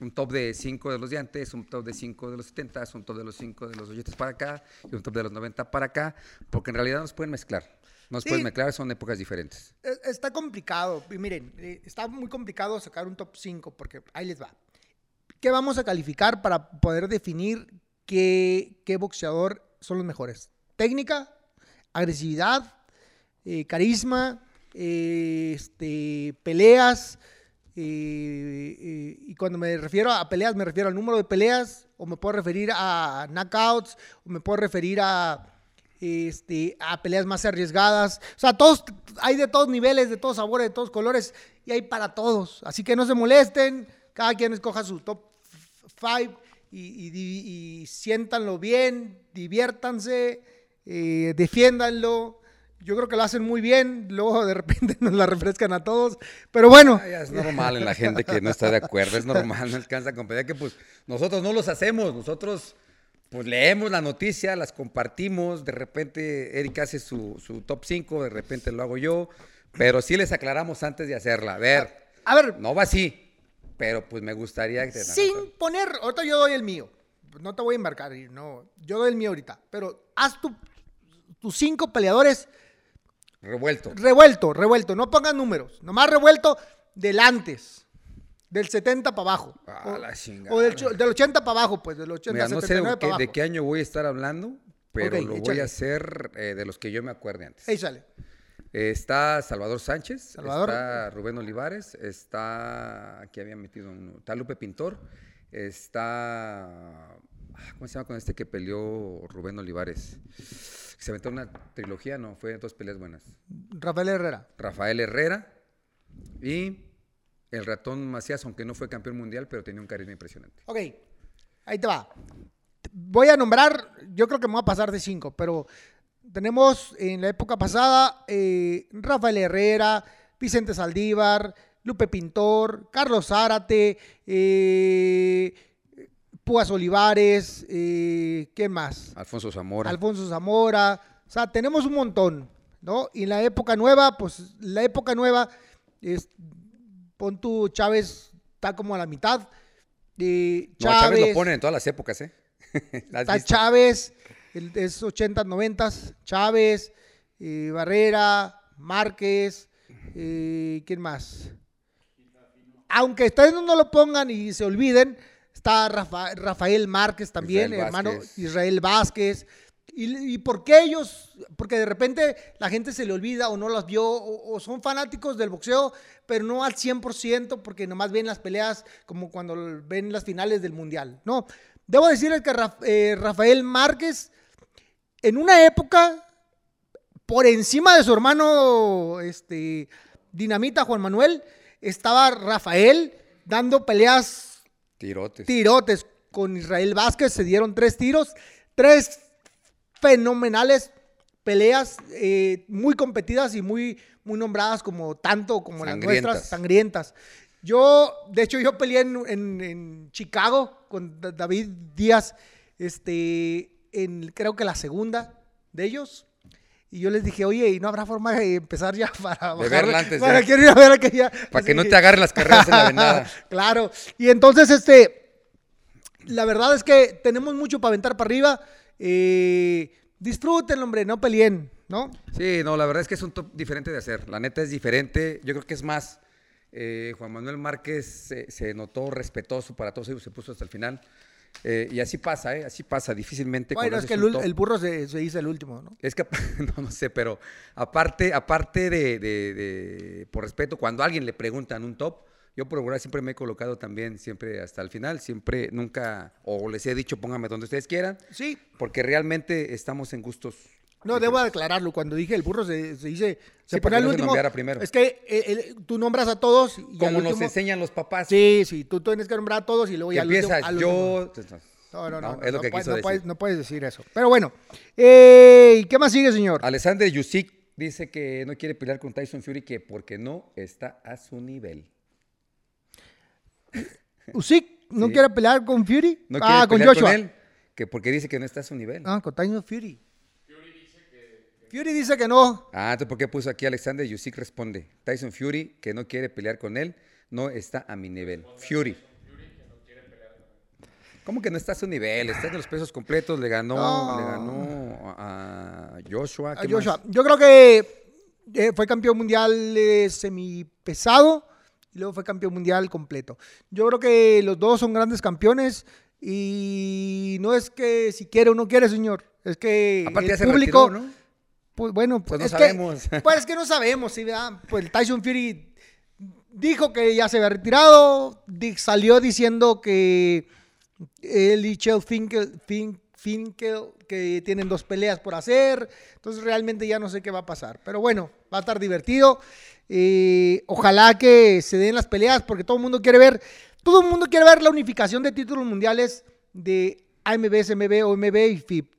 un top de 5 de los de antes, un top de 5 de los 70, un top de los 5 de los 80 para acá y un top de los 90 para acá, porque en realidad no se pueden mezclar. No se Sí. pueden mezclar, son épocas diferentes. Eh, Está complicado. Y miren, eh, está muy complicado sacar un top 5 porque ahí les va. ¿Qué vamos a calificar para poder definir qué, qué boxeador son los mejores? Técnica, agresividad, eh, carisma, eh, este, peleas. eh, y cuando me refiero a peleas, me refiero al número de peleas, o me puedo referir a knockouts, o me puedo referir a, este, a peleas más arriesgadas. O sea, todos, hay de todos niveles, de todos sabores, de todos colores, y hay para todos. Así que no se molesten, cada quien escoja su top 5 y, y, siéntanlo bien, diviértanse, defiéndanlo. Yo creo que lo hacen muy bien, luego de repente nos la refrescan a todos, pero bueno, Ah, es normal en la gente que no está de acuerdo, es normal, no alcanza a comprender que pues nosotros no los hacemos, nosotros pues leemos la noticia, las compartimos, de repente Eric hace su, su top 5, de repente lo hago yo, pero sí les aclaramos antes de hacerla. A ver, a ver, no va así, pero pues me gustaría que sin poner, ahorita yo doy el mío, no te voy a embarcar, no, yo doy el mío ahorita, pero haz tu, tus cinco peleadores revuelto. revuelto, revuelto, no pongas números, nomás revuelto del antes, del 70 para abajo. Ah, o, la chingada. o del, del 80 para abajo, pues del 80 Mira, no sé 79 de para qué, de abajo. qué año voy a estar hablando, pero lo voy a hacer eh, de los que yo me acuerde antes. Ahí sale. Eh, Está Salvador Sánchez, Salvador. está Rubén Olivares, está, aquí había metido uno, está Lupe Pintor, está, ah, ¿cómo se llama con este que peleó Rubén Olivares? Se aventó una trilogía, no, fue dos peleas buenas. Rafael Herrera. Rafael Herrera y el ratón Macías, aunque no fue campeón mundial, pero tenía un carisma impresionante. Ok, ahí te va. Voy a nombrar, yo creo que me voy a pasar de cinco, pero tenemos en la época pasada eh, Rafael Herrera, Vicente Saldívar, Lupe Pintor, Carlos Zárate, eh, Púas Olivares, eh, ¿quién más? Alfonso Zamora. Alfonso Zamora. O sea, tenemos un montón, ¿no? Y en la época nueva, pues la época nueva es, pon tú, Chávez está como a la mitad. Eh, no, a Chávez Chávez, lo ponen en todas las épocas, ¿eh? ¿La has está visto? Chávez, el- es 80, 90, Chávez, eh, Barrera, Márquez, eh, ¿quién más? Aunque ustedes no lo pongan y se olviden, está Rafa- Rafael Márquez también, Israel hermano Vázquez. Israel Vázquez. ¿Y, y por qué ellos? Porque de repente la gente se le olvida o no las vio o, o son fanáticos del boxeo, pero no al 100% porque nomás ven las peleas como cuando ven las finales del mundial. No, debo decirles que Raf- eh, Rafael Márquez en una época por encima de su hermano este, Dinamita Juan Manuel estaba Rafael dando peleas Tirotes. tirotes con Israel Vázquez, se dieron tres tiros, tres fenomenales peleas eh, muy competidas y muy, muy nombradas como tanto como las nuestras, sangrientas. Yo, de hecho, yo peleé en, en- en Chicago con Da- David Díaz, este, en, creo que la segunda, de ellos. Y yo les dije, oye, ¿y no habrá forma de empezar ya para De verla antes para ya. que ir a ver aquella- Para que no te agarren las carreras en la venada. claro. Y entonces, este, la verdad es que tenemos mucho para aventar para arriba. Eh, disfrútenlo, hombre, no peleen, ¿no? Sí, no, la verdad es que es un top diferente de hacer. La neta es diferente. Yo creo que es más. eh, Juan Manuel Márquez se, se notó respetuoso para todos ellos, se puso hasta el final. Eh, y así pasa, ¿eh? Así pasa. Difícilmente. Bueno, es que el, burro se, se dice el último, ¿no? Es que, no, no sé, pero aparte, aparte de, de- de- por respeto, cuando a alguien le preguntan un top, yo por regular siempre me he colocado también, siempre hasta el final, siempre, nunca, o les he dicho, pónganme donde ustedes quieran, Sí. porque realmente estamos en gustos. No, debo aclararlo. Cuando dije el burro se, se dice. Se Sí, pone al no último. primero. Es que eh, eh, tú nombras a todos. Y Como nos último- enseñan los papás. Sí, sí, tú tienes que nombrar a todos y luego ya empiezas, al último. yo... No, no, no. es lo no que puedes, quiso no decir. puedes- no puedes decir eso. Pero bueno. Eh, ¿y ¿Qué más sigue, señor? Alexander Yusik dice que no quiere pelear con Tyson Fury que porque no está a su nivel. Usyk no Sí. quiere pelear con Fury. No ah, quiere con pelear Joshua. con él que porque dice que no está a su nivel. Ah, con Tyson Fury. Fury dice que no. Ah, entonces ¿por qué puso aquí Alexander Yusik responde? Tyson Fury, que no quiere pelear con él, no está a mi nivel. Fury. ¿Cómo que no está a su nivel? Está en los pesos completos, le ganó, No. le ganó a Joshua. A ¿qué Joshua. más? Yo creo que eh, fue campeón mundial eh, semipesado y luego fue campeón mundial completo. Yo creo que los dos son grandes campeones y no es que si quiere o no quiere, señor. Es que Aparte el público, retiró, ¿no? Pues bueno, Pues no es sabemos. Que, pues es que no sabemos, sí, ¿verdad? Pues el Tyson Fury dijo que ya se había retirado, salió diciendo que él y Chell Finkel, Fin- Finkel, que tienen dos peleas por hacer, entonces realmente ya no sé qué va a pasar, pero bueno, va a estar divertido. Eh, ojalá que se den las peleas porque todo el mundo quiere ver, todo el mundo quiere ver la unificación de títulos mundiales de AMB, SMB, OMB y FIP,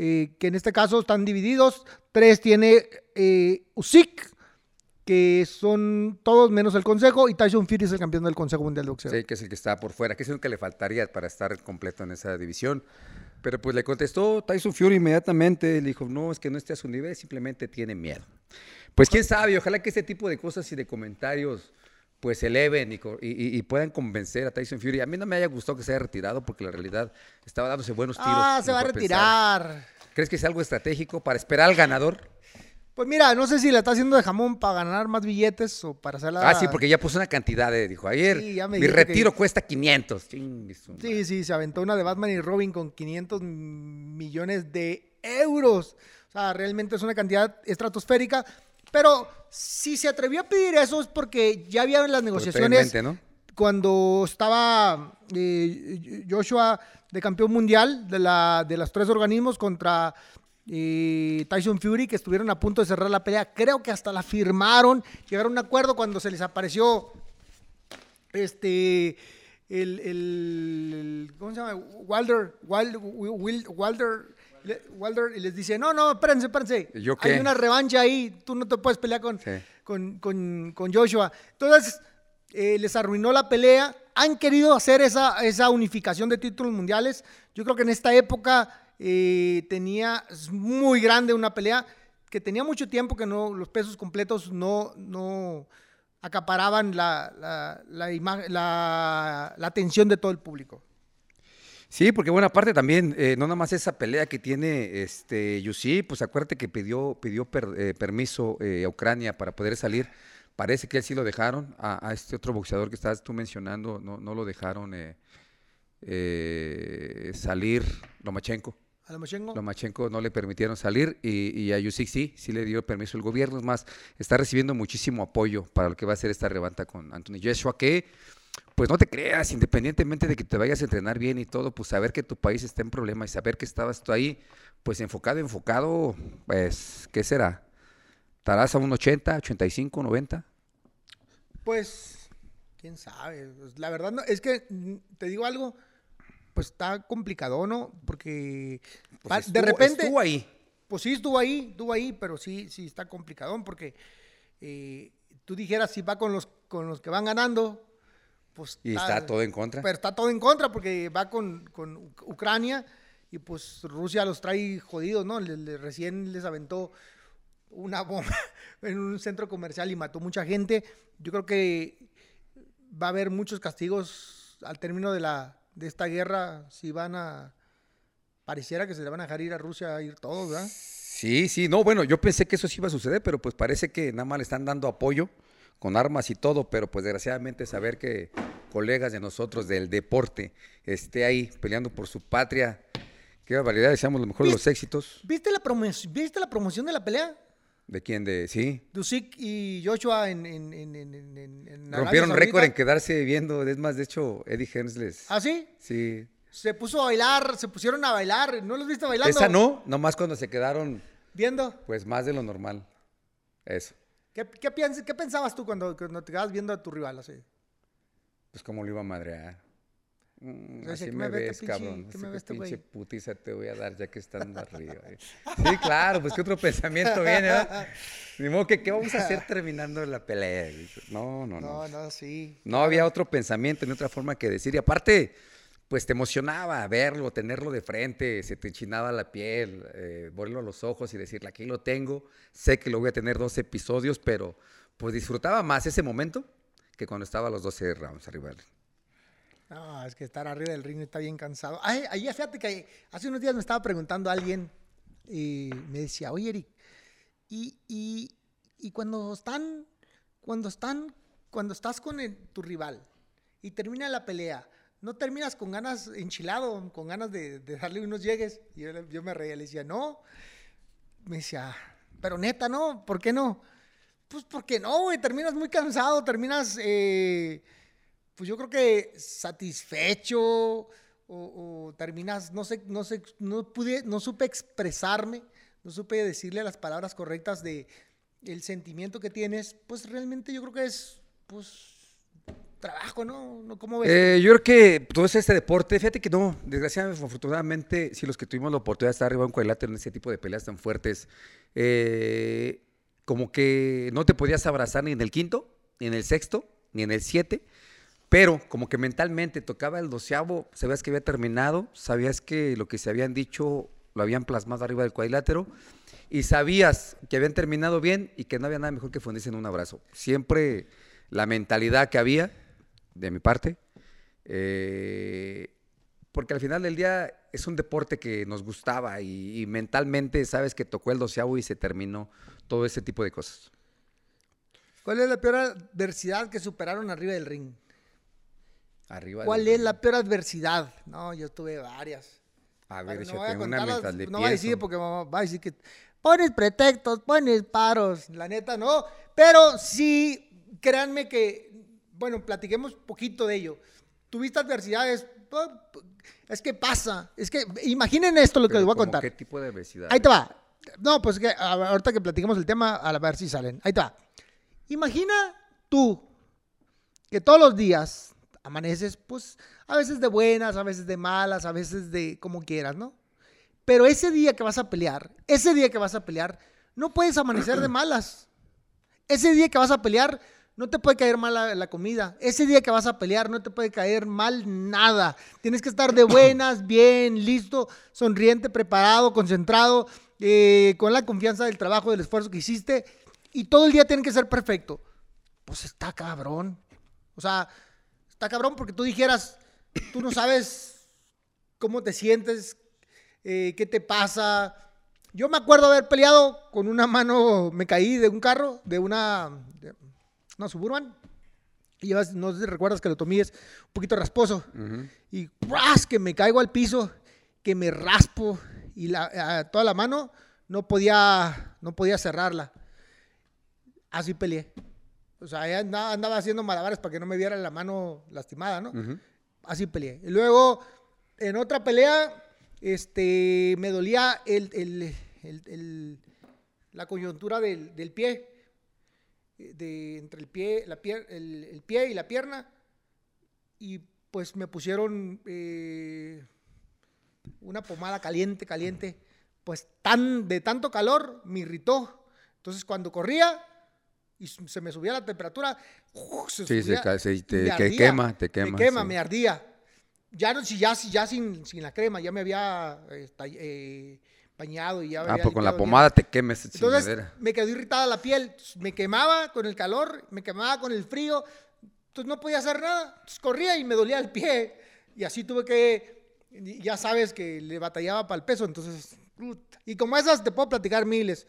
eh, que en este caso están divididos. Tres tiene eh, que son todos menos el Consejo, y Tyson Fury es el campeón del Consejo Mundial de Boxeo. Sí, que es el que está por fuera, que es lo que le faltaría para estar completo en esa división. Pero pues le contestó Tyson Fury inmediatamente, le dijo, no, es que no esté a su nivel, simplemente tiene miedo. Pues quién sabe, ojalá que este tipo de cosas y de comentarios pues se eleven y, puedan convencer a Tyson Fury. A mí no me haya gustado que se haya retirado porque la realidad estaba dándose buenos tiros. Ah, se va a pensar. retirar. ¿Crees que es algo estratégico para esperar al ganador? Pues mira, no sé si la está haciendo de jamón para ganar más billetes o para hacerla. Ah, sí, porque ya puso una cantidad de, dijo, ayer Sí, ya me mi retiro que- cuesta 500. Chingue su madre. Sí, sí, se aventó una de Batman y Robin con 500 millones de euros. O sea, realmente es una cantidad estratosférica. Pero si se atrevió a pedir eso es porque ya había en las negociaciones. Cuando estaba eh, Joshua de campeón mundial de, la, de los tres organismos contra eh, Tyson Fury, que estuvieron a punto de cerrar la pelea. Creo que hasta la firmaron, llegaron a un acuerdo cuando se les apareció este el, el- el- ¿cómo se llama? Wilder, Wild- Wil- Wilder, le- Wilder, y les dice, no, no, espérense, espérense. ¿Yo qué? Hay una revancha ahí, tú no te puedes pelear con, Sí. con, con- con Joshua. Entonces, eh, les arruinó la pelea. Han querido hacer esa, esa unificación de títulos mundiales. Yo creo que en esta época eh, tenía es muy grande una pelea que tenía mucho tiempo que no los pesos completos no, no acaparaban la, la, la, la- la atención de todo el público. Sí, porque buena parte también, eh, no nada más esa pelea que tiene este Yusi, pues acuérdate que pidió, pidió per- eh, permiso eh, a Ucrania para poder salir. Parece que él sí lo dejaron. A, a este otro boxeador que estás tú mencionando, no, no lo dejaron eh, eh, salir, Lomachenko. ¿A Lomachenko? Lomachenko no le permitieron salir y, y a Yusik sí, sí le dio permiso el gobierno. Es más, está recibiendo muchísimo apoyo para lo que va a ser esta revanta con Anthony Joshua, que pues no te creas, independientemente de que te vayas a entrenar bien y todo, pues saber que tu país está en problema y saber que estabas tú ahí, pues enfocado, enfocado, pues, ¿qué será? ¿Estarás a un 80, 85, 90? Pues, quién sabe. Pues, La verdad, no, es que mm, te digo algo, pues está complicado, ¿no? Porque Pues estuvo- de repente, Estuvo ahí. pues sí estuvo ahí, estuvo ahí, pero sí, sí está complicadón porque eh, tú dijeras si va con los, con los que van ganando, pues Y está todo en contra. Pero está todo en contra porque va con, con Uc- Ucrania y pues Rusia los trae jodidos, ¿no? Le- le- recién les aventó una bomba en un centro comercial y mató mucha gente. Yo creo que va a haber muchos castigos al término de, la, de esta guerra si van a... Pareciera que se le van a dejar ir a Rusia a ir todos, ¿verdad? Sí, sí, no, bueno, yo pensé que eso sí iba a suceder, pero pues parece que nada más le están dando apoyo con armas y todo, pero pues desgraciadamente saber que colegas de nosotros del deporte esté ahí peleando por su patria, qué barbaridad, deseamos lo mejor de los éxitos. ¿Viste la, ¿Viste la promoción de la pelea? ¿De quién? De, sí. Dusic y Joshua en... en, en, en, Rompieron récord en quedarse viendo, es más, de hecho, Eddie Hearns les... ¿Ah, sí? Sí. Se puso a bailar, se pusieron a bailar. ¿No los viste bailando? Esa no, nomás cuando se quedaron, Viendo. pues más de lo normal. Eso. ¿Qué, qué, piens- qué pensabas tú cuando, cuando te quedabas viendo a tu rival así? Pues como lo iba a madrear. Mm, así ¿qué me, me ve ves, pinche- cabrón. qué Así me que ve este pinche güey? putiza te voy a dar ya que estando arriba. eh. Sí, claro, pues qué otro pensamiento viene, ¿verdad? Ni modo que qué vamos a hacer terminando la pelea. No, no, no. No, no, sí. No había otro pensamiento ni otra forma que decir. Y aparte, pues te emocionaba verlo, tenerlo de frente, se te enchinaba la piel, eh, verlo a los ojos y decirle, aquí lo tengo, sé que lo voy a tener dos episodios, pero pues disfrutaba más ese momento que cuando estaba a los 12 rounds arriba. del ring. No, es que estar arriba del ring está bien cansado. Ay, ahí fíjate que hace unos días me estaba preguntando alguien y me decía, oye Eric, y, y, y cuando están, cuando están, cuando estás con el- tu rival y termina la pelea, ¿no terminas con ganas enchilado, con ganas de, de darle unos llegues? Y yo, yo me reía, le decía, no. Me decía, pero neta, ¿no? ¿Por qué no? Pues porque no, güey, terminas muy cansado, terminas... eh, pues yo creo que satisfecho o, o terminas, no sé, no sé, no pude, no supe expresarme, no supe decirle las palabras correctas de el sentimiento que tienes, pues realmente yo creo que es, pues, trabajo, ¿no? ¿No? ¿Cómo ves? Eh, yo creo que todo es este deporte, fíjate que no, desgraciadamente, afortunadamente, si los que tuvimos la oportunidad de estar arriba en cuadrilátero en ese tipo de peleas tan fuertes, eh, como que no te podías abrazar ni en el quinto, ni en el sexto, ni en el siete, pero como que mentalmente tocaba el doceavo, sabías que había terminado, sabías que lo que se habían dicho lo habían plasmado arriba del cuadrilátero y sabías que habían terminado bien y que no había nada mejor que fundirse en un abrazo. Siempre la mentalidad que había de mi parte, eh, porque al final del día es un deporte que nos gustaba y, y mentalmente sabes que tocó el doceavo y se terminó todo ese tipo de cosas. ¿Cuál es la peor adversidad que superaron arriba del ring? Arriba ¿Cuál del- es la peor adversidad? No, yo tuve varias. A ver, Pero no échate una mientras le no va a decir porque va a decir que pones pretextos, pones paros. La neta, no. Pero sí, créanme que, bueno, platiquemos poquito de ello. Tuviste adversidades, es que pasa. Es que imaginen esto lo que Pero les voy a ¿cómo contar. ¿Qué tipo de adversidad? Ahí te va. No, pues que ahorita que platiquemos el tema, a ver si salen. Ahí te va. Imagina tú que todos los días amaneces, pues a veces de buenas, a veces de malas, a veces de como quieras, ¿no? Pero ese día que vas a pelear, ese día que vas a pelear, no puedes amanecer de malas. Ese día que vas a pelear, no te puede caer mal la, la comida. Ese día que vas a pelear, no te puede caer mal nada. Tienes que estar de buenas, bien, listo, sonriente, preparado, concentrado, eh, con la confianza del trabajo, del esfuerzo que hiciste. Y todo el día tiene que ser perfecto. Pues está cabrón. O sea, está cabrón porque tú dijeras, tú no sabes cómo te sientes, eh, qué te pasa. Yo me acuerdo haber peleado con una mano, me caí de un carro, de una, de una Suburban. Y llevas- no sé si recuerdas que lo tomé es un poquito rasposo. Y ¡ras! que me caigo al piso, que me raspo y la, a toda la mano no podía, no podía cerrarla. Así peleé. O sea, ya andaba, andaba haciendo malabares para que no me viera la mano lastimada, ¿no? Así peleé. Y luego, en otra pelea, este, me dolía el, el- el- el- la coyuntura del, del pie, de, entre el pie, la pier- el, el pie y la pierna. Y pues me pusieron eh, una pomada caliente, caliente. Pues tan, de tanto calor me irritó. Entonces cuando corría y se me subía la temperatura, ¡uf! se Sí, se subía se- y te- me que ardía. quema, te quema, Me quema, sí. me ardía. ya, no, si ya, ya sin, sin la crema, ya me había eh, eh, bañado y ya Ah, pues con la bien. pomada te quemes Entonces chingadera. me quedó irritada la piel, me quemaba con el calor, me quemaba con el frío, entonces no podía hacer nada, entonces corría y me dolía el pie y así tuve que, ya sabes que le batallaba para el peso, entonces, y como esas te puedo platicar miles,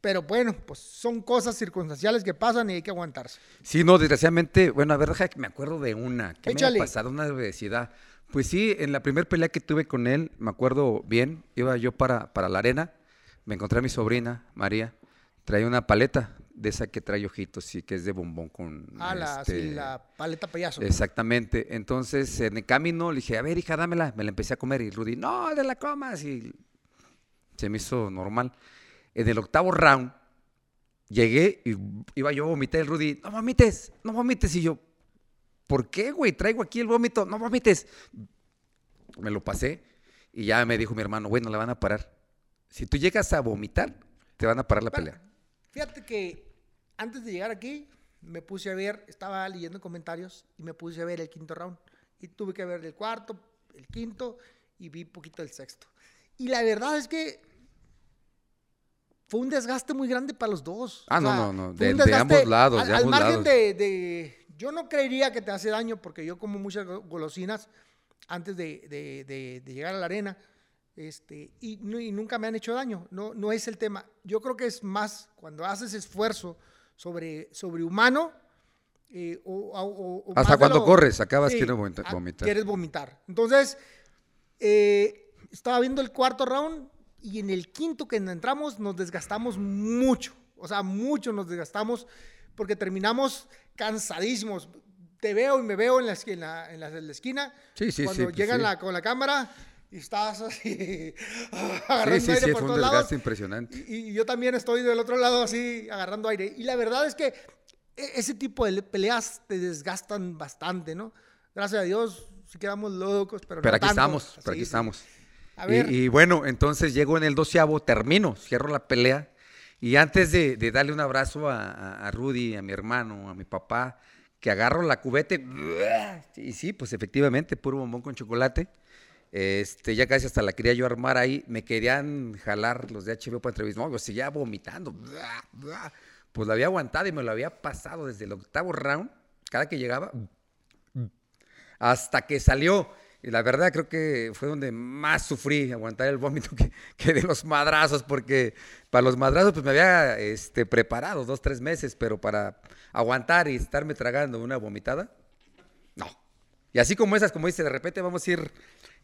pero bueno, pues son cosas circunstanciales que pasan y hay que aguantarse. Sí, no, desgraciadamente, bueno, a ver, deja que me acuerdo de una. que me Échale. había pasado? Una obesidad. Pues sí, en la primera pelea que tuve con él, me acuerdo bien, iba yo para, para la arena, me encontré a mi sobrina, María, traía una paleta de esa que trae ojitos y que es de bombón con... Ah, la, sí, este, la paleta payaso. Exactamente. Entonces, en el camino le dije, a ver, hija, dámela. Me la empecé a comer y Rudy, no, de la comas. Y se me hizo normal. En el octavo round, llegué y iba yo a vomitar. El Rudy, no vomites, no vomites. Y yo, ¿por qué, güey? Traigo aquí el vómito, no vomites. Me lo pasé y ya me dijo mi hermano, güey, no la van a parar. Si tú llegas a vomitar, te van a parar la Bueno, pelea. Fíjate que antes de llegar aquí, me puse a ver, estaba leyendo comentarios y me puse a ver el quinto round. Y tuve que ver el cuarto, el quinto y vi poquito el sexto. Y la verdad es que fue un desgaste muy grande para los dos. Ah, O no, sea, no, no, de- ambos lados, Al, de al ambos margen lados. de, de- Yo no creería que te hace daño porque yo como muchas go- golosinas antes de, de- de- de llegar a la arena. Este, y, y nunca me han hecho daño, no, no es el tema. Yo creo que es más cuando haces esfuerzo sobre, sobrehumano. eh, o, o- o- Hasta cuando lo- corres, acabas vomita- ah, vomitar. Quieres vomitar. Entonces, eh, estaba viendo el cuarto round y en el quinto que entramos nos desgastamos mucho. O sea, mucho nos desgastamos porque terminamos cansadísimos. Te veo y me veo en la, esqui- en la, en la- esquina. Sí, sí, Cuando sí, pues llegan sí. la- con la cámara y estás así Sí, agarrando sí, aire sí, por fue un todos lados. desgaste impresionante. Y, y yo también estoy del otro lado así agarrando aire. Y la verdad es que e- ese tipo de le- peleas te desgastan bastante, ¿no? Gracias a Dios, sí quedamos locos, pero, Pero no aquí tanto. estamos, Sí, pero aquí sí. estamos. A Y- Y, bueno, entonces llego en el doceavo, termino, cierro la pelea. Y antes de, darle un abrazo a, Rudy, a mi hermano, a mi papá, que agarro la cubeta y, sí, pues efectivamente, puro bombón con chocolate. Este, ya casi hasta la quería yo armar ahí. Me querían jalar los de HBO para entrevistar. No, seguía vomitando. Pues la había aguantado y me lo había pasado desde el octavo round. Cada que llegaba, hasta que salió. Y la verdad creo que fue donde más sufrí aguantar el vómito que, que de los madrazos, porque para los madrazos pues me había este, preparado dos, tres meses, pero para aguantar y estarme tragando una vomitada, no. Y así como esas, como dice, de repente vamos a ir,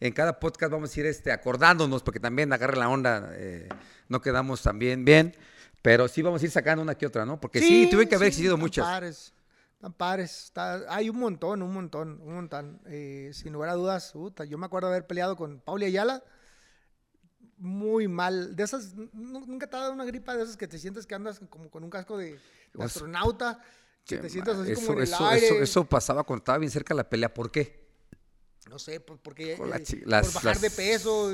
en cada podcast vamos a ir este, acordándonos, porque también agarra la onda, eh, no quedamos también bien, pero sí vamos a ir sacando una que otra, ¿no? Porque sí, tuve que haber sí, existido tan muchas. Pares, tan pares. Está- hay un montón, un montón, un montón. Eh, sin lugar a dudas, puta, yo me acuerdo haber peleado con Pauli Ayala. Muy mal. De esas, nunca te ha dado una gripa de esas que te sientes que andas como con un casco de, astronauta. Que te sientas así eso, como en el eso, aire. eso, eso pasaba cuando estaba bien cerca de la pelea. ¿Por qué? No sé, por- porque Por eh, chi- las- por bajar de peso,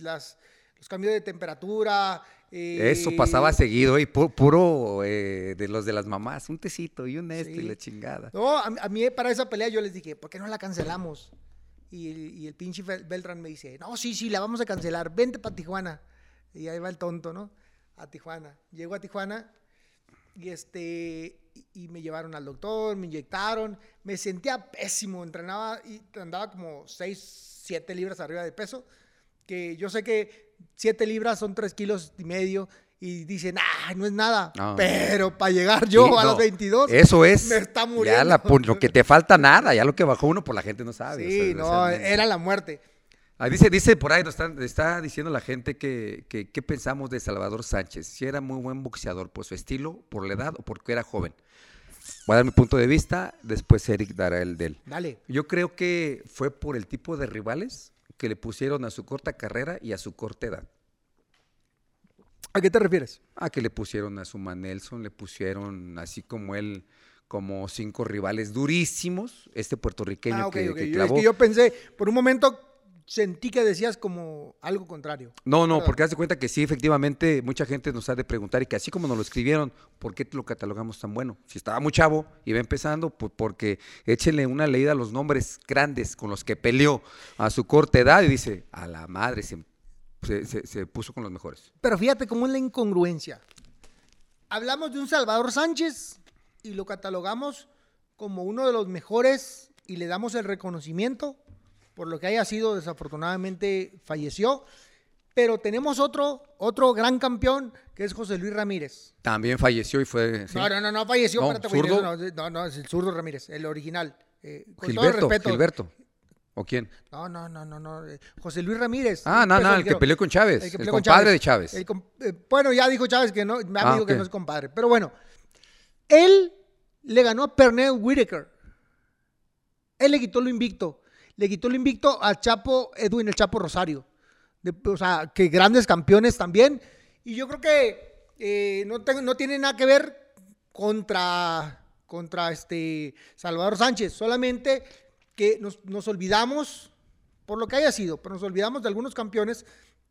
las, los cambios de temperatura. eh, Eso pasaba seguido y pu- puro eh, de los de las mamás, un tecito y un esto y la chingada. No, a, a mí para esa pelea yo les dije, ¿por qué no la cancelamos? Y, el- y el pinche Beltrán me dice, no, sí, sí, la vamos a cancelar, vente para Tijuana. Y ahí va el tonto, ¿no? A Tijuana. Llego a Tijuana y este y me llevaron al doctor, me inyectaron, me sentía pésimo, entrenaba y andaba como 6, 7 libras arriba de peso, que yo sé que 7 libras son 3 kilos y medio y dicen, ah, no es nada, No. pero para llegar yo Sí, a no, los 22, Eso es. me está Ya muriendo. la pu- lo que te falta nada, ya lo que bajó uno, por la gente no sabe. o sea, Sí, no, era la muerte. Ah, dice, dice por ahí, nos están- está diciendo la gente que, que qué pensamos de Salvador Sánchez. Si era muy buen boxeador por su estilo, por la edad o porque era joven. Voy a dar mi punto de vista, después Eric dará el de él. Dale. Yo creo que fue por el tipo de rivales que le pusieron a su corta carrera y a su corta edad. ¿A qué te refieres? Ah, que le pusieron a Suma Nelson, le pusieron así como él, como cinco rivales durísimos. Este puertorriqueño Ah, que, que Yo- es clavó. que yo pensé, por un momento, sentí que decías como algo contrario. No, no, porque haz de cuenta que sí, efectivamente, mucha gente nos ha de preguntar y que así como nos lo escribieron, ¿por qué lo catalogamos tan bueno? Si estaba muy chavo y va empezando, pues porque échenle una leída a los nombres grandes con los que peleó a su corta edad y dice, a la madre, se, se- se- se puso con los mejores. Pero fíjate cómo es la incongruencia. Hablamos de un Salvador Sánchez y lo catalogamos como uno de los mejores y le damos el reconocimiento por lo que haya sido, desafortunadamente falleció. Pero tenemos otro, otro gran campeón que es José Luis Ramírez. También falleció y fue... ¿sí? No, no, no, no falleció. No, espérate, ¿zurdo? no, no, no, es el zurdo Ramírez, el original. Eh, con todo el Gilberto, respeto. Gilberto. ¿O quién? No, no, no, no, no. eh, José Luis Ramírez. Ah, no, no, el que peleó con Chávez, que el con compadre de Chávez. Com- eh, bueno, ya dijo Chávez que no, me ha Ah, dicho que no es compadre. Pero bueno, él le ganó a Pernell Whitaker. Él le quitó lo invicto. Le quitó lo invicto al Chapo Edwin, el Chapo Rosario. O sea, que grandes campeones también. Y yo creo que eh, no, no tiene nada que ver contra, contra este Salvador Sánchez. Solamente que nos, nos olvidamos, por lo que haya sido, pero nos olvidamos de algunos campeones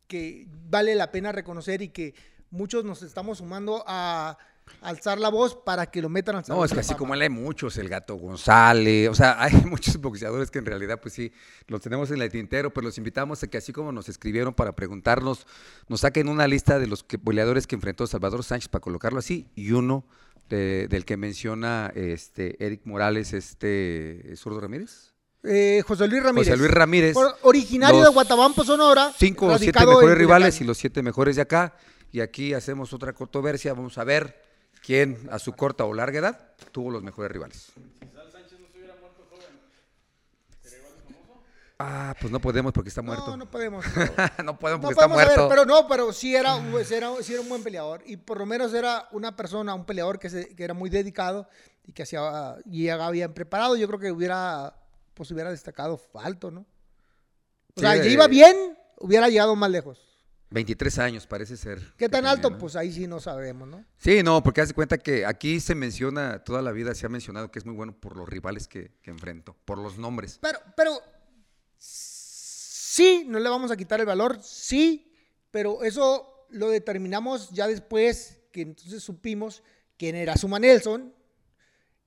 que vale la pena reconocer y que muchos nos estamos sumando a alzar la voz para que lo metan al No, Salón es de que así como él hay muchos, el Gato González, o sea, hay muchos boxeadores que en realidad, pues sí, los tenemos en el tintero, pero los invitamos a que así como nos escribieron para preguntarnos, nos saquen una lista de los que, peleadores que enfrentó Salvador Sánchez para colocarlo así, y uno de- del que menciona este Eric Morales, este Zurdo Ramírez. Eh, José Luis Ramírez. José Luis Ramírez. Originario de Guatabampo, Sonora. Cinco o siete mejores rivales y los siete mejores de acá. Y aquí hacemos otra controversia. Vamos a ver quién a su corta o larga edad tuvo los mejores rivales. Ah, pues no podemos porque está muerto. No, no podemos. no podemos No porque está podemos saber, muerto. pero no, pero sí era, un- pues era, sí era un buen peleador. Y por lo menos era una persona, un peleador que, se- que era muy dedicado y que hacía, y preparado. Yo creo que hubiera, pues hubiera destacado alto, ¿no? O Sí, sea, ya iba bien, hubiera llegado más lejos. 23 años parece ser. ¿Qué tan tenía, alto? ¿no? Pues ahí sí no sabemos, ¿no? Sí, no, porque haz de cuenta que aquí se menciona, toda la vida se ha mencionado que es muy bueno por los rivales que, que enfrentó, por los nombres. Pero, pero sí, no le vamos a quitar el valor, sí, pero eso lo determinamos ya después que entonces supimos quién era Suma Nelson,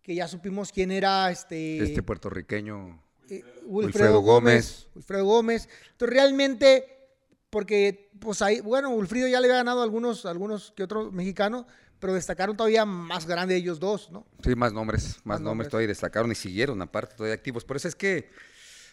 que ya supimos quién era este, Este puertorriqueño. eh, Wilfredo Wilfredo Gómez. Gómez. Wilfredo Gómez. Entonces realmente, porque pues ahí, bueno, Wilfrido ya le había ganado a algunos, algunos que otros mexicanos, pero destacaron todavía más grande ellos dos, ¿no? Sí, más nombres, más, Más nombres nombres. todavía destacaron y siguieron aparte todavía activos. Por eso es que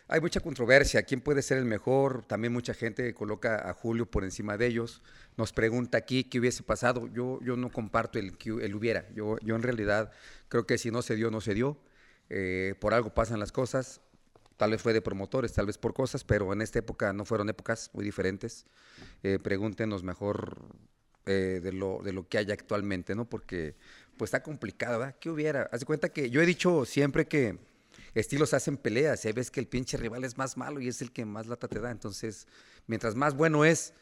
hay mucha controversia. ¿Quién puede ser el mejor? También mucha gente coloca a Julio por encima de ellos. Nos pregunta aquí qué hubiese pasado. Yo, yo no comparto el, que el hubiera. Yo, yo en realidad creo que si no se dio, no se dio. Eh, por algo pasan las cosas. Tal vez fue de promotores, tal vez por cosas, pero en esta época no fueron épocas muy diferentes. Eh, pregúntenos mejor eh, de, lo, de lo que hay actualmente, ¿no? Porque pues está complicado, ¿verdad? ¿Qué hubiera? Haz de cuenta que yo he dicho siempre que estilos hacen peleas, y hay veces que el pinche rival es más malo y es el que más lata te da. Entonces, mientras más bueno es,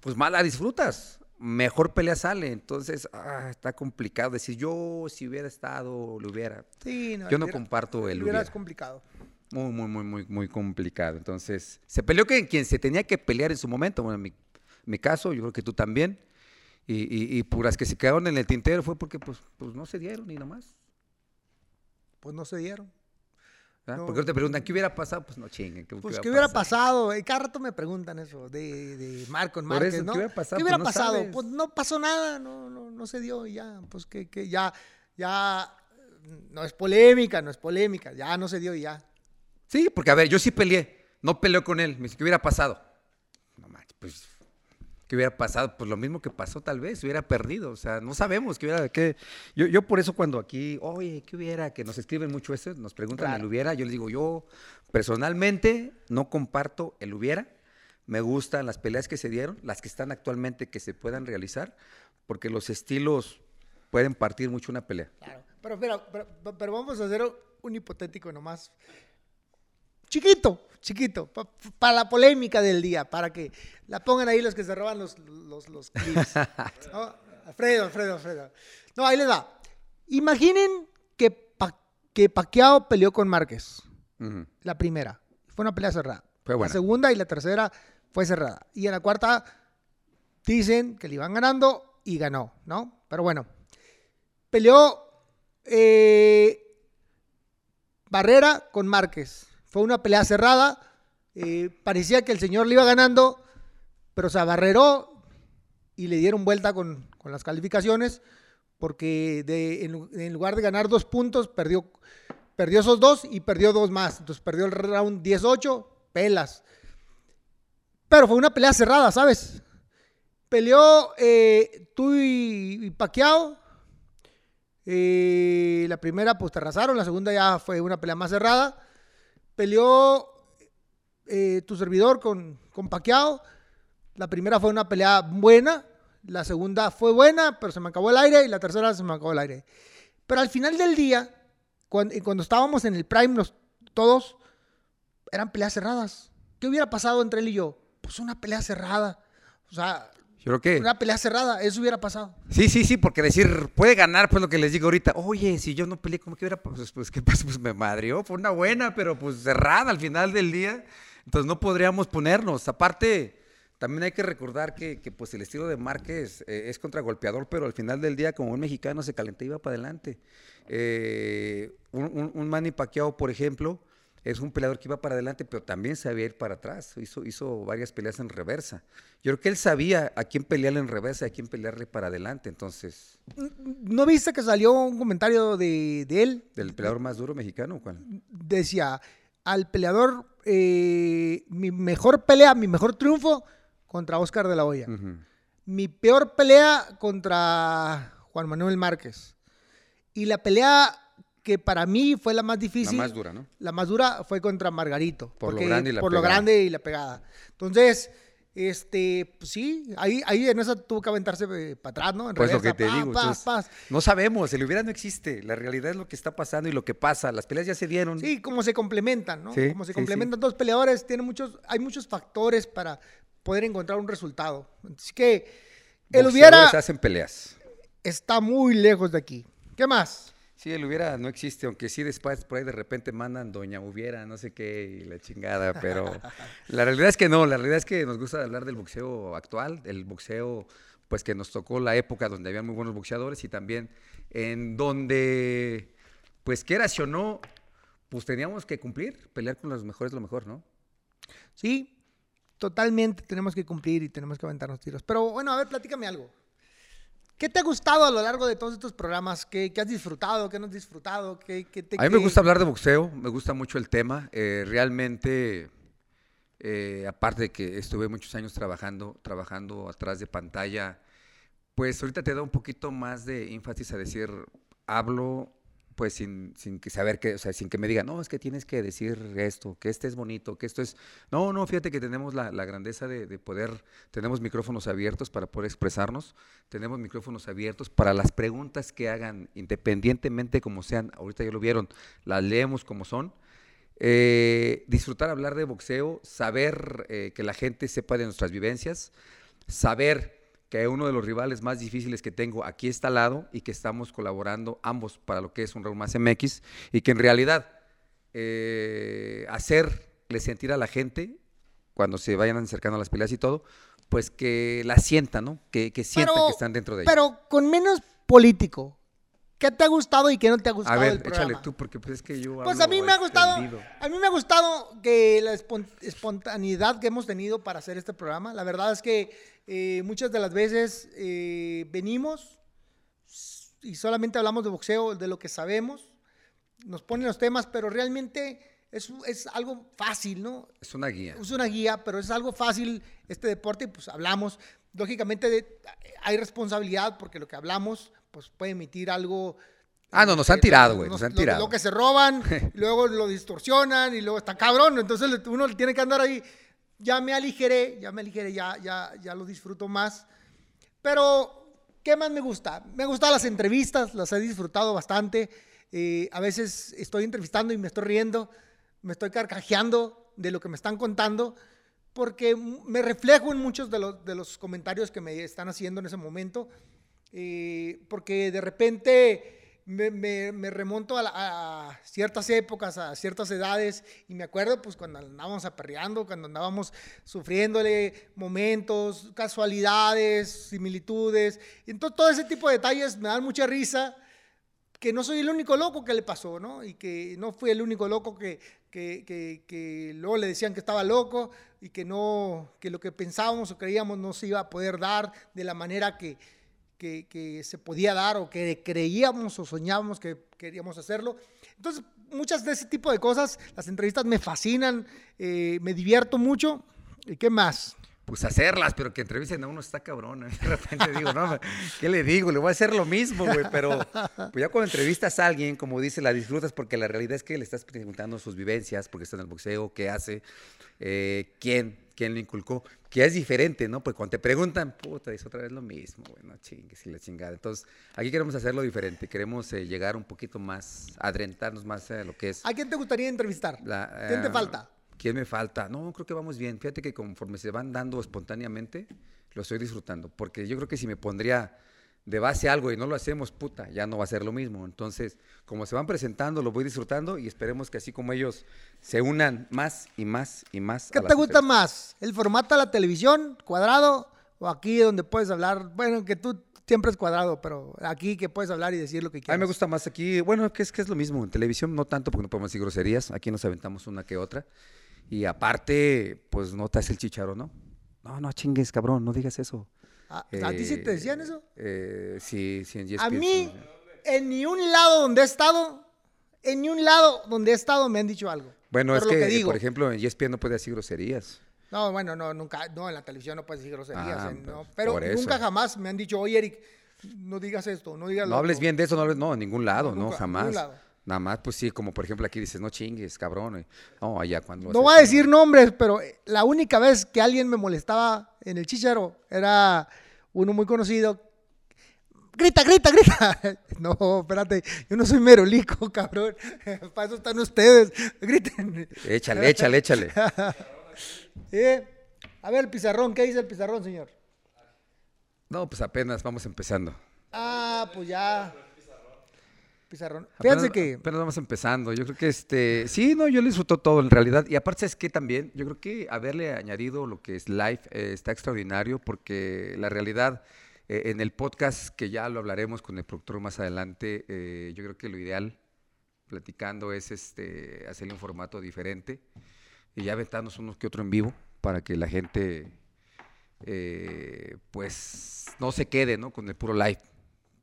pues más la disfrutas. Mejor pelea sale. Entonces, ah, está complicado decir yo si hubiera estado, lo hubiera. Sí, Yo no hubiera- comparto el hubiera hubiera. es complicado. Muy, muy, muy, muy, muy complicado. Entonces, se peleó que quien se tenía que pelear en su momento. Bueno, en mi, mi caso, yo creo que tú también. Y, y, y puras que se quedaron en el tintero fue porque pues, pues no se dieron ni nomás. Pues no se dieron. Porque te preguntan, ¿qué hubiera pasado? Pues no chinguen. ¿qué, Pues, qué ¿qué va a hubiera pasado? Eh, Cada rato me preguntan eso de, de Marcos Por Márquez, eso, ¿no? ¿qué hubiera pasado? ¿Qué hubiera Pues no pasado? Pues no pasó nada, no, no, no se dio y ya, pues que, que ya, ya, no es polémica, no es polémica, ya no se dio y ya. Sí, porque a ver, yo sí peleé. No peleó con él. Me dice, ¿qué hubiera pasado? No manches, pues. ¿Qué hubiera pasado? Pues lo mismo que pasó tal vez, hubiera perdido. O sea, no sabemos qué hubiera. Qué... Yo, yo por eso cuando aquí, oye, ¿qué hubiera? Que nos escriben mucho eso, nos preguntan Claro. el hubiera. Yo les digo, yo personalmente no comparto el hubiera. Me gustan las peleas que se dieron, las que están actualmente que se puedan realizar, porque los estilos pueden partir mucho una pelea. Claro. Pero, pero, pero vamos a hacer un hipotético nomás. Chiquito, chiquito, para la polémica del día, para que la pongan ahí los que se roban los, los, los clips. ¿no? Alfredo, Alfredo, Alfredo. No, ahí les va. Imaginen que, Pa- que Pacquiao peleó con Márquez, la primera. Fue una pelea cerrada. Fue buena. La segunda y la tercera fue cerrada. Y en la cuarta dicen que le iban ganando y ganó, ¿no? Pero bueno, peleó eh, Barrera con Márquez. Fue una pelea cerrada. eh, parecía que el señor le iba ganando, pero se abarreró y le dieron vuelta con, las calificaciones porque en, lu- en lugar de ganar dos puntos, perdió, perdió esos dos y perdió dos más. Entonces perdió el round 18, pelas. Pero fue una pelea cerrada, ¿sabes? Peleó eh, tú y, Pacquiao. Eh, la primera pues te arrasaron, la segunda ya fue una pelea más cerrada. Peleó eh, tu servidor con, con Pacquiao. La primera fue una pelea buena, la segunda fue buena, pero se me acabó el aire y la tercera se me acabó el aire. Pero al final del día, cuando, cuando estábamos en el prime, todos eran peleas cerradas. ¿Qué hubiera pasado entre él y yo? Pues una pelea cerrada. O sea, Yo creo que... una pelea cerrada, eso hubiera pasado. Sí, sí, sí, porque decir, puede ganar, pues lo que les digo ahorita, oye, si yo no peleé, ¿cómo que hubiera? Pues, pues ¿qué pasa? Pues me madrió, fue una buena, pero pues cerrada al final del día. Entonces no podríamos ponernos. Aparte, también hay que recordar que, que, pues el estilo de Márquez eh, es contragolpeador, pero al final del día, como un mexicano, se calentó y iba para adelante. Eh, un, un, un Manny Pacquiao, por ejemplo, es un peleador que iba para adelante, pero también sabía ir para atrás. Hizo, hizo varias peleas en reversa. Yo creo que él sabía a quién pelearle en reversa y a quién pelearle para adelante. Entonces, ¿No viste que salió un comentario de, de él? ¿del peleador más duro mexicano o cuál? Decía, al peleador, eh, mi mejor pelea, mi mejor triunfo contra Oscar de la Hoya. Mi peor pelea contra Juan Manuel Márquez. Y la pelea que para mí fue la más La difícil. más dura, ¿no? La más dura fue contra Margarito. Por lo porque- grande y la por lo pegada. grande y la pegada. Entonces, este, pues sí, ahí, ahí en esa tuvo que aventarse para atrás, ¿no? En Pues lo reversa, que te pa, digo. pa, entonces, pa. no sabemos, el hubiera no existe. La realidad es lo que está pasando y lo que pasa. Las peleas ya se dieron. Sí, como se complementan, ¿no? Sí, como se sí, complementan dos peleadores, tiene muchos, hay muchos factores para poder encontrar un resultado. Así que el Boxeadores hubiera hacen peleas. está muy lejos de aquí. ¿Qué más? Sí, el hubiera no existe, aunque sí después por ahí de repente mandan doña hubiera, no sé qué, y la chingada, pero la realidad es que no, la realidad es que nos gusta hablar del boxeo actual, del boxeo pues que nos tocó la época donde había muy buenos boxeadores y también en donde, pues quieras o no, pues teníamos que cumplir, pelear con los mejores lo mejor, ¿no? Sí, totalmente tenemos que cumplir y tenemos que aventarnos tiros. Pero bueno, a ver, platícame algo. ¿Qué te ha gustado a lo largo de todos estos programas? ¿Qué, qué has disfrutado? ¿Qué no has disfrutado? ¿Qué, qué te, A mí me gusta hablar de boxeo, me gusta mucho el tema. eh, realmente, eh, aparte de que estuve muchos años trabajando, trabajando atrás de pantalla, pues ahorita te da un poquito más de énfasis a decir, hablo pues sin, sin que saber que, o sea, sin que me digan, no, es que tienes que decir esto, que este es bonito, que esto es... No, no, fíjate que tenemos la, la grandeza de, de poder, tenemos micrófonos abiertos para poder expresarnos, tenemos micrófonos abiertos para las preguntas que hagan, independientemente como sean, ahorita ya lo vieron, las leemos como son. Eh, disfrutar hablar de boxeo, saber eh, que la gente sepa de nuestras vivencias, saber que uno de los rivales más difíciles que tengo aquí está al lado y que estamos colaborando ambos para lo que es un Raúl Más MX y que en realidad eh, hacerle sentir a la gente cuando se vayan acercando a las peleas y todo, pues que la sientan, ¿no? Que, que sientan Pero- que están dentro de ella. Pero con menos político. ¿Qué te ha gustado y qué no te ha A gustado ver, del programa? échale tú, porque pues es que yo Pues a mí me ha gustado, a mí me ha gustado que la espon- espontaneidad que hemos tenido para hacer este programa. La verdad es que eh, muchas de las veces eh, venimos y solamente hablamos de boxeo, de lo que sabemos, nos ponen los temas, pero realmente es, es algo fácil, ¿no? Es una guía. Es una guía, pero es algo fácil este deporte y pues hablamos. Lógicamente de- hay responsabilidad porque lo que hablamos pues puede emitir algo. Ah, no, nos han tirado, güey, nos han lo- tirado. Lo que se roban, luego lo distorsionan y luego está cabrón. Entonces uno tiene que andar ahí. Ya me aligeré, ya me aligeré, ya, ya, ya lo disfruto más. Pero, ¿qué más me gusta? Me gustan las entrevistas, las he disfrutado bastante. Eh, a veces estoy entrevistando y me estoy riendo, me estoy carcajeando de lo que me están contando, porque me reflejo en muchos de los, de los comentarios que me están haciendo en ese momento. Eh, porque de repente me, me- me remonto a, la- a ciertas épocas, a ciertas edades, y me acuerdo pues cuando andábamos aperreando, cuando andábamos sufriéndole momentos, casualidades, similitudes. Entonces todo ese tipo de detalles me dan mucha risa, que no soy el único loco que le pasó, ¿no? Y que no fui el único loco que, que, que- que luego le decían que estaba loco y que no, que lo que pensábamos o creíamos no se iba a poder dar de la manera que, que, que se podía dar o que creíamos o soñábamos que queríamos hacerlo. Entonces, muchas de ese tipo de cosas, las entrevistas me fascinan, eh, me divierto mucho. ¿Y qué más? Pues hacerlas, pero que entrevisten a uno está cabrón. ¿eh? De repente digo, no, ¿qué le digo? Le voy a hacer lo mismo, güey. Pero pues ya cuando entrevistas a alguien, como dice, la disfrutas porque la realidad es que le estás preguntando sus vivencias, porque está en el boxeo, qué hace, eh, quién, quién le inculcó, que es diferente, ¿no? Porque cuando te preguntan, puta, es otra vez lo mismo, güey, no chingues y la chingada. Entonces, aquí queremos hacerlo diferente, queremos eh, llegar un poquito más, adrentarnos más a lo que es. ¿A quién te gustaría entrevistar? La, ¿Quién te eh, falta? ¿Quién me falta? No, creo que vamos bien. Fíjate que conforme se van dando espontáneamente, lo estoy disfrutando. Porque yo creo que si me pondría de base algo y no lo hacemos, puta, ya no va a ser lo mismo. Entonces, como se van presentando, lo voy disfrutando y esperemos que así como ellos se unan más y más y más. ¿Qué a te gusta más? ¿El formato de la televisión, cuadrado, o aquí donde puedes hablar? Bueno, que tú siempre es cuadrado, pero aquí que puedes hablar y decir lo que A quieras. mí me gusta más aquí, bueno, que es que es lo mismo. En televisión no tanto porque no podemos decir groserías. Aquí nos aventamos una que otra. Y aparte, pues no te hace el chicharo, ¿no? No, no chingues, cabrón, no digas eso. ¿A, a ti sí te decían Eh, eso? eh, sí, sí, en A ESPN, mí, en ni un lado donde he estado, en ni un lado donde he estado me han dicho algo. Bueno, es que, digo. por ejemplo, en ESPN no puede decir groserías. No, bueno, no, nunca, no, en la televisión no puedes decir groserías. Ah, en- no, pues, pero nunca jamás me han dicho, oye, Eric, no digas esto, no digas No lo hables otro". bien de eso, no hables, no, en ningún lado, No, no, nunca, en jamás. ningún lado. Nada más, pues sí, como por ejemplo aquí dices, no chingues, cabrón. eh. No, allá cuando... No voy a decir nombres, pero eh, la única vez que alguien me molestaba en el chicharo era uno muy conocido. Grita, grita, grita. No, espérate, yo no soy merolico, cabrón. Para eso están ustedes. Griten. Échale, échale, échale. Eh, A ver el pizarrón, ¿qué dice el pizarrón, señor? No, pues apenas vamos empezando. Ah, pues ya. Pizarrón. Fíjense Apenas- que. Apenas vamos empezando. Yo creo que este. Sí, no, yo le disfruto todo en realidad. Y aparte es que también, yo creo que haberle añadido lo que es live eh, está extraordinario porque la realidad. eh, en el podcast, que ya lo hablaremos con el productor más adelante, eh, yo creo que lo ideal, platicando, es este hacerle un formato diferente y ya aventarnos unos que otro en vivo para que la gente, eh, pues, no se quede, ¿no? Con el puro live.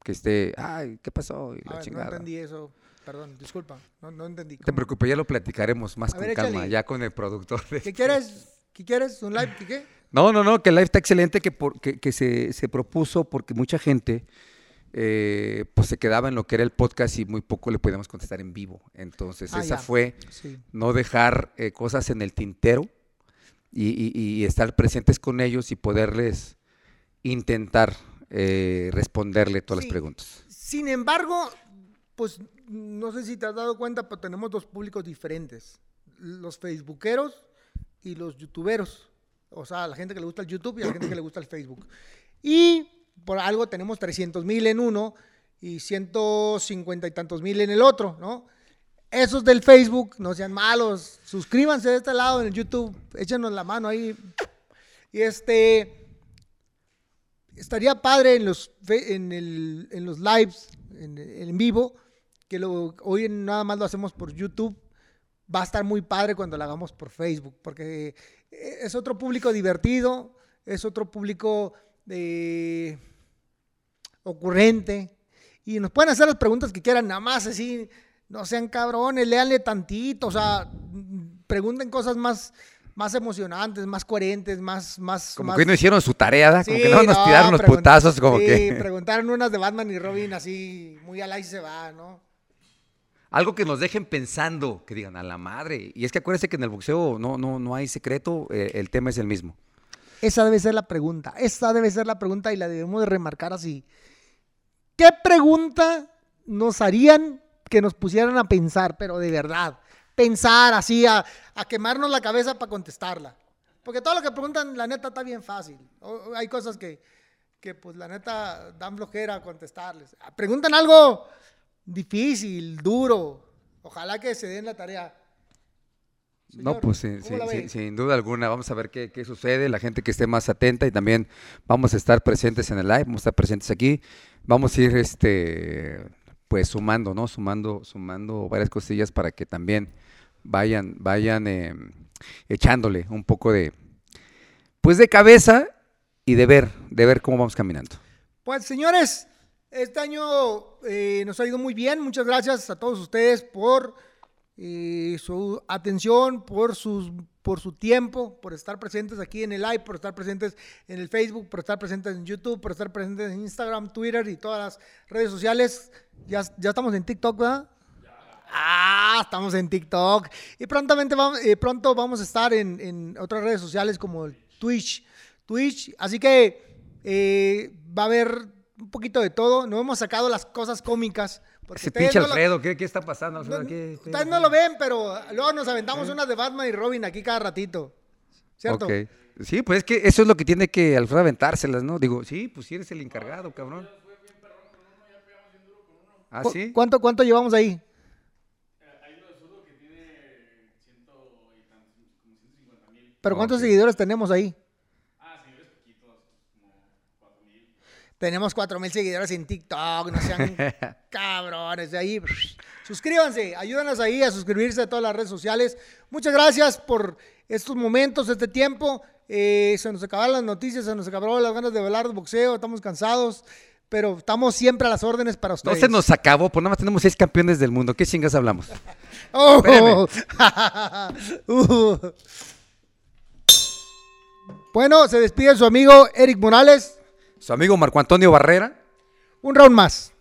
Que esté, ay, ¿qué pasó? Y A la ver, no entendí eso. Perdón, disculpa. No, no entendí. No te preocupes, ya lo platicaremos más A con ver, calma, échale. ya con el productor. de- ¿Qué quieres? ¿Qué quieres? ¿Un live? ¿Qué qué? No, no, no, que el live está excelente, que, por- que, que se, se propuso porque mucha gente eh, pues se quedaba en lo que era el podcast y muy poco le podíamos contestar en vivo. Entonces, Ah, esa ya. fue Sí. no dejar eh, cosas en el tintero y, y- y estar presentes con ellos y poderles intentar eh, responderle todas Sí. las preguntas. Sin embargo, pues no sé si te has dado cuenta, pero tenemos dos públicos diferentes. Los facebookeros y los youtuberos. O sea, la gente que le gusta el YouTube y la gente que le gusta el Facebook. Y por algo tenemos 300 mil en uno y 150 y tantos mil en el otro, ¿no? Esos del Facebook, no sean malos. Suscríbanse de este lado en el YouTube. Échenos la mano ahí. Y este estaría padre en los, en el- en los lives, en, en vivo, que lo, hoy nada más lo hacemos por YouTube. Va a estar muy padre cuando lo hagamos por Facebook, porque eh, es otro público divertido, es otro público eh, ocurrente, y nos pueden hacer las preguntas que quieran, nada más así, no sean cabrones, léanle tantito, o sea, pregunten cosas más, más emocionantes, más coherentes, más... más Como más- que no hicieron su tarea, ¿da? como Sí, que no nos tiraron los putazos, como sí, que... preguntaron unas de Batman y Robin así, muy al aire se va, ¿no? Algo que nos dejen pensando, que digan a la madre. Y es que acuérdense que en el boxeo no, no, no hay secreto, eh, el tema es el mismo. Esa debe ser la pregunta, esa debe ser la pregunta y la debemos de remarcar así. ¿Qué pregunta nos harían que nos pusieran a pensar, pero de verdad? Pensar así, a, a quemarnos la cabeza para contestarla. Porque todo lo que preguntan, la neta, está bien fácil. O- hay cosas que, que, pues, la neta, dan flojera contestarles. Preguntan algo difícil, duro. Ojalá que se den la tarea. no, pues sí, ¿cómo sí, la sí, ve? sin duda alguna. Vamos a ver qué, qué sucede, la gente que esté más atenta y también vamos a estar presentes en el live, vamos a estar presentes aquí. Vamos a ir este pues sumando, ¿no? Sumando, sumando varias cosillas para que también vayan, vayan eh, echándole un poco de pues de cabeza y de ver, de ver cómo vamos caminando. Pues señores, este año eh, nos ha ido muy bien. Muchas gracias a todos ustedes por eh, su atención, por, sus, por su tiempo, por estar presentes aquí en el live, por estar presentes en el Facebook, por estar presentes en YouTube, por estar presentes en Instagram, Twitter y todas las redes sociales. Ya, ya estamos en TikTok, ¿verdad? Ah, estamos en TikTok. Y prontamente vamos, eh, pronto vamos a estar en, en otras redes sociales como el Twitch. Twitch. Así que eh, va a haber un poquito de todo. No hemos sacado las cosas cómicas. Ese pinche no lo- Alfredo, ¿qué, qué está pasando? Alfredo? no- ¿Qué- ustedes no lo ven, pero luego nos aventamos unas de Batman y Robin aquí cada ratito. ¿Cierto? Sí, pues es que eso es lo que tiene que Alfredo aventárselas, ¿no? Digo, sí, pues sí eres el encargado, cabrón. ¿Ah, ¿Cu- sí? ¿Cuánto, ¿Cuánto llevamos ahí? ¿Pero cuántos seguidores tenemos ahí? Tenemos 4000 seguidores en TikTok, no sean cabrones de ahí. Suscríbanse, ayúdanos ahí a suscribirse a todas las redes sociales. Muchas gracias por estos momentos, este tiempo. Eh, se nos acabaron las noticias, se nos acabaron las ganas de hablar de boxeo, estamos cansados, pero estamos siempre a las órdenes para No ustedes. se nos acabó, pues nada más tenemos seis campeones del mundo. ¿Qué chingas hablamos? Oh. Uh. Bueno, se despide su amigo Eric Morales. Su amigo Marco Antonio Barrera. Un round más.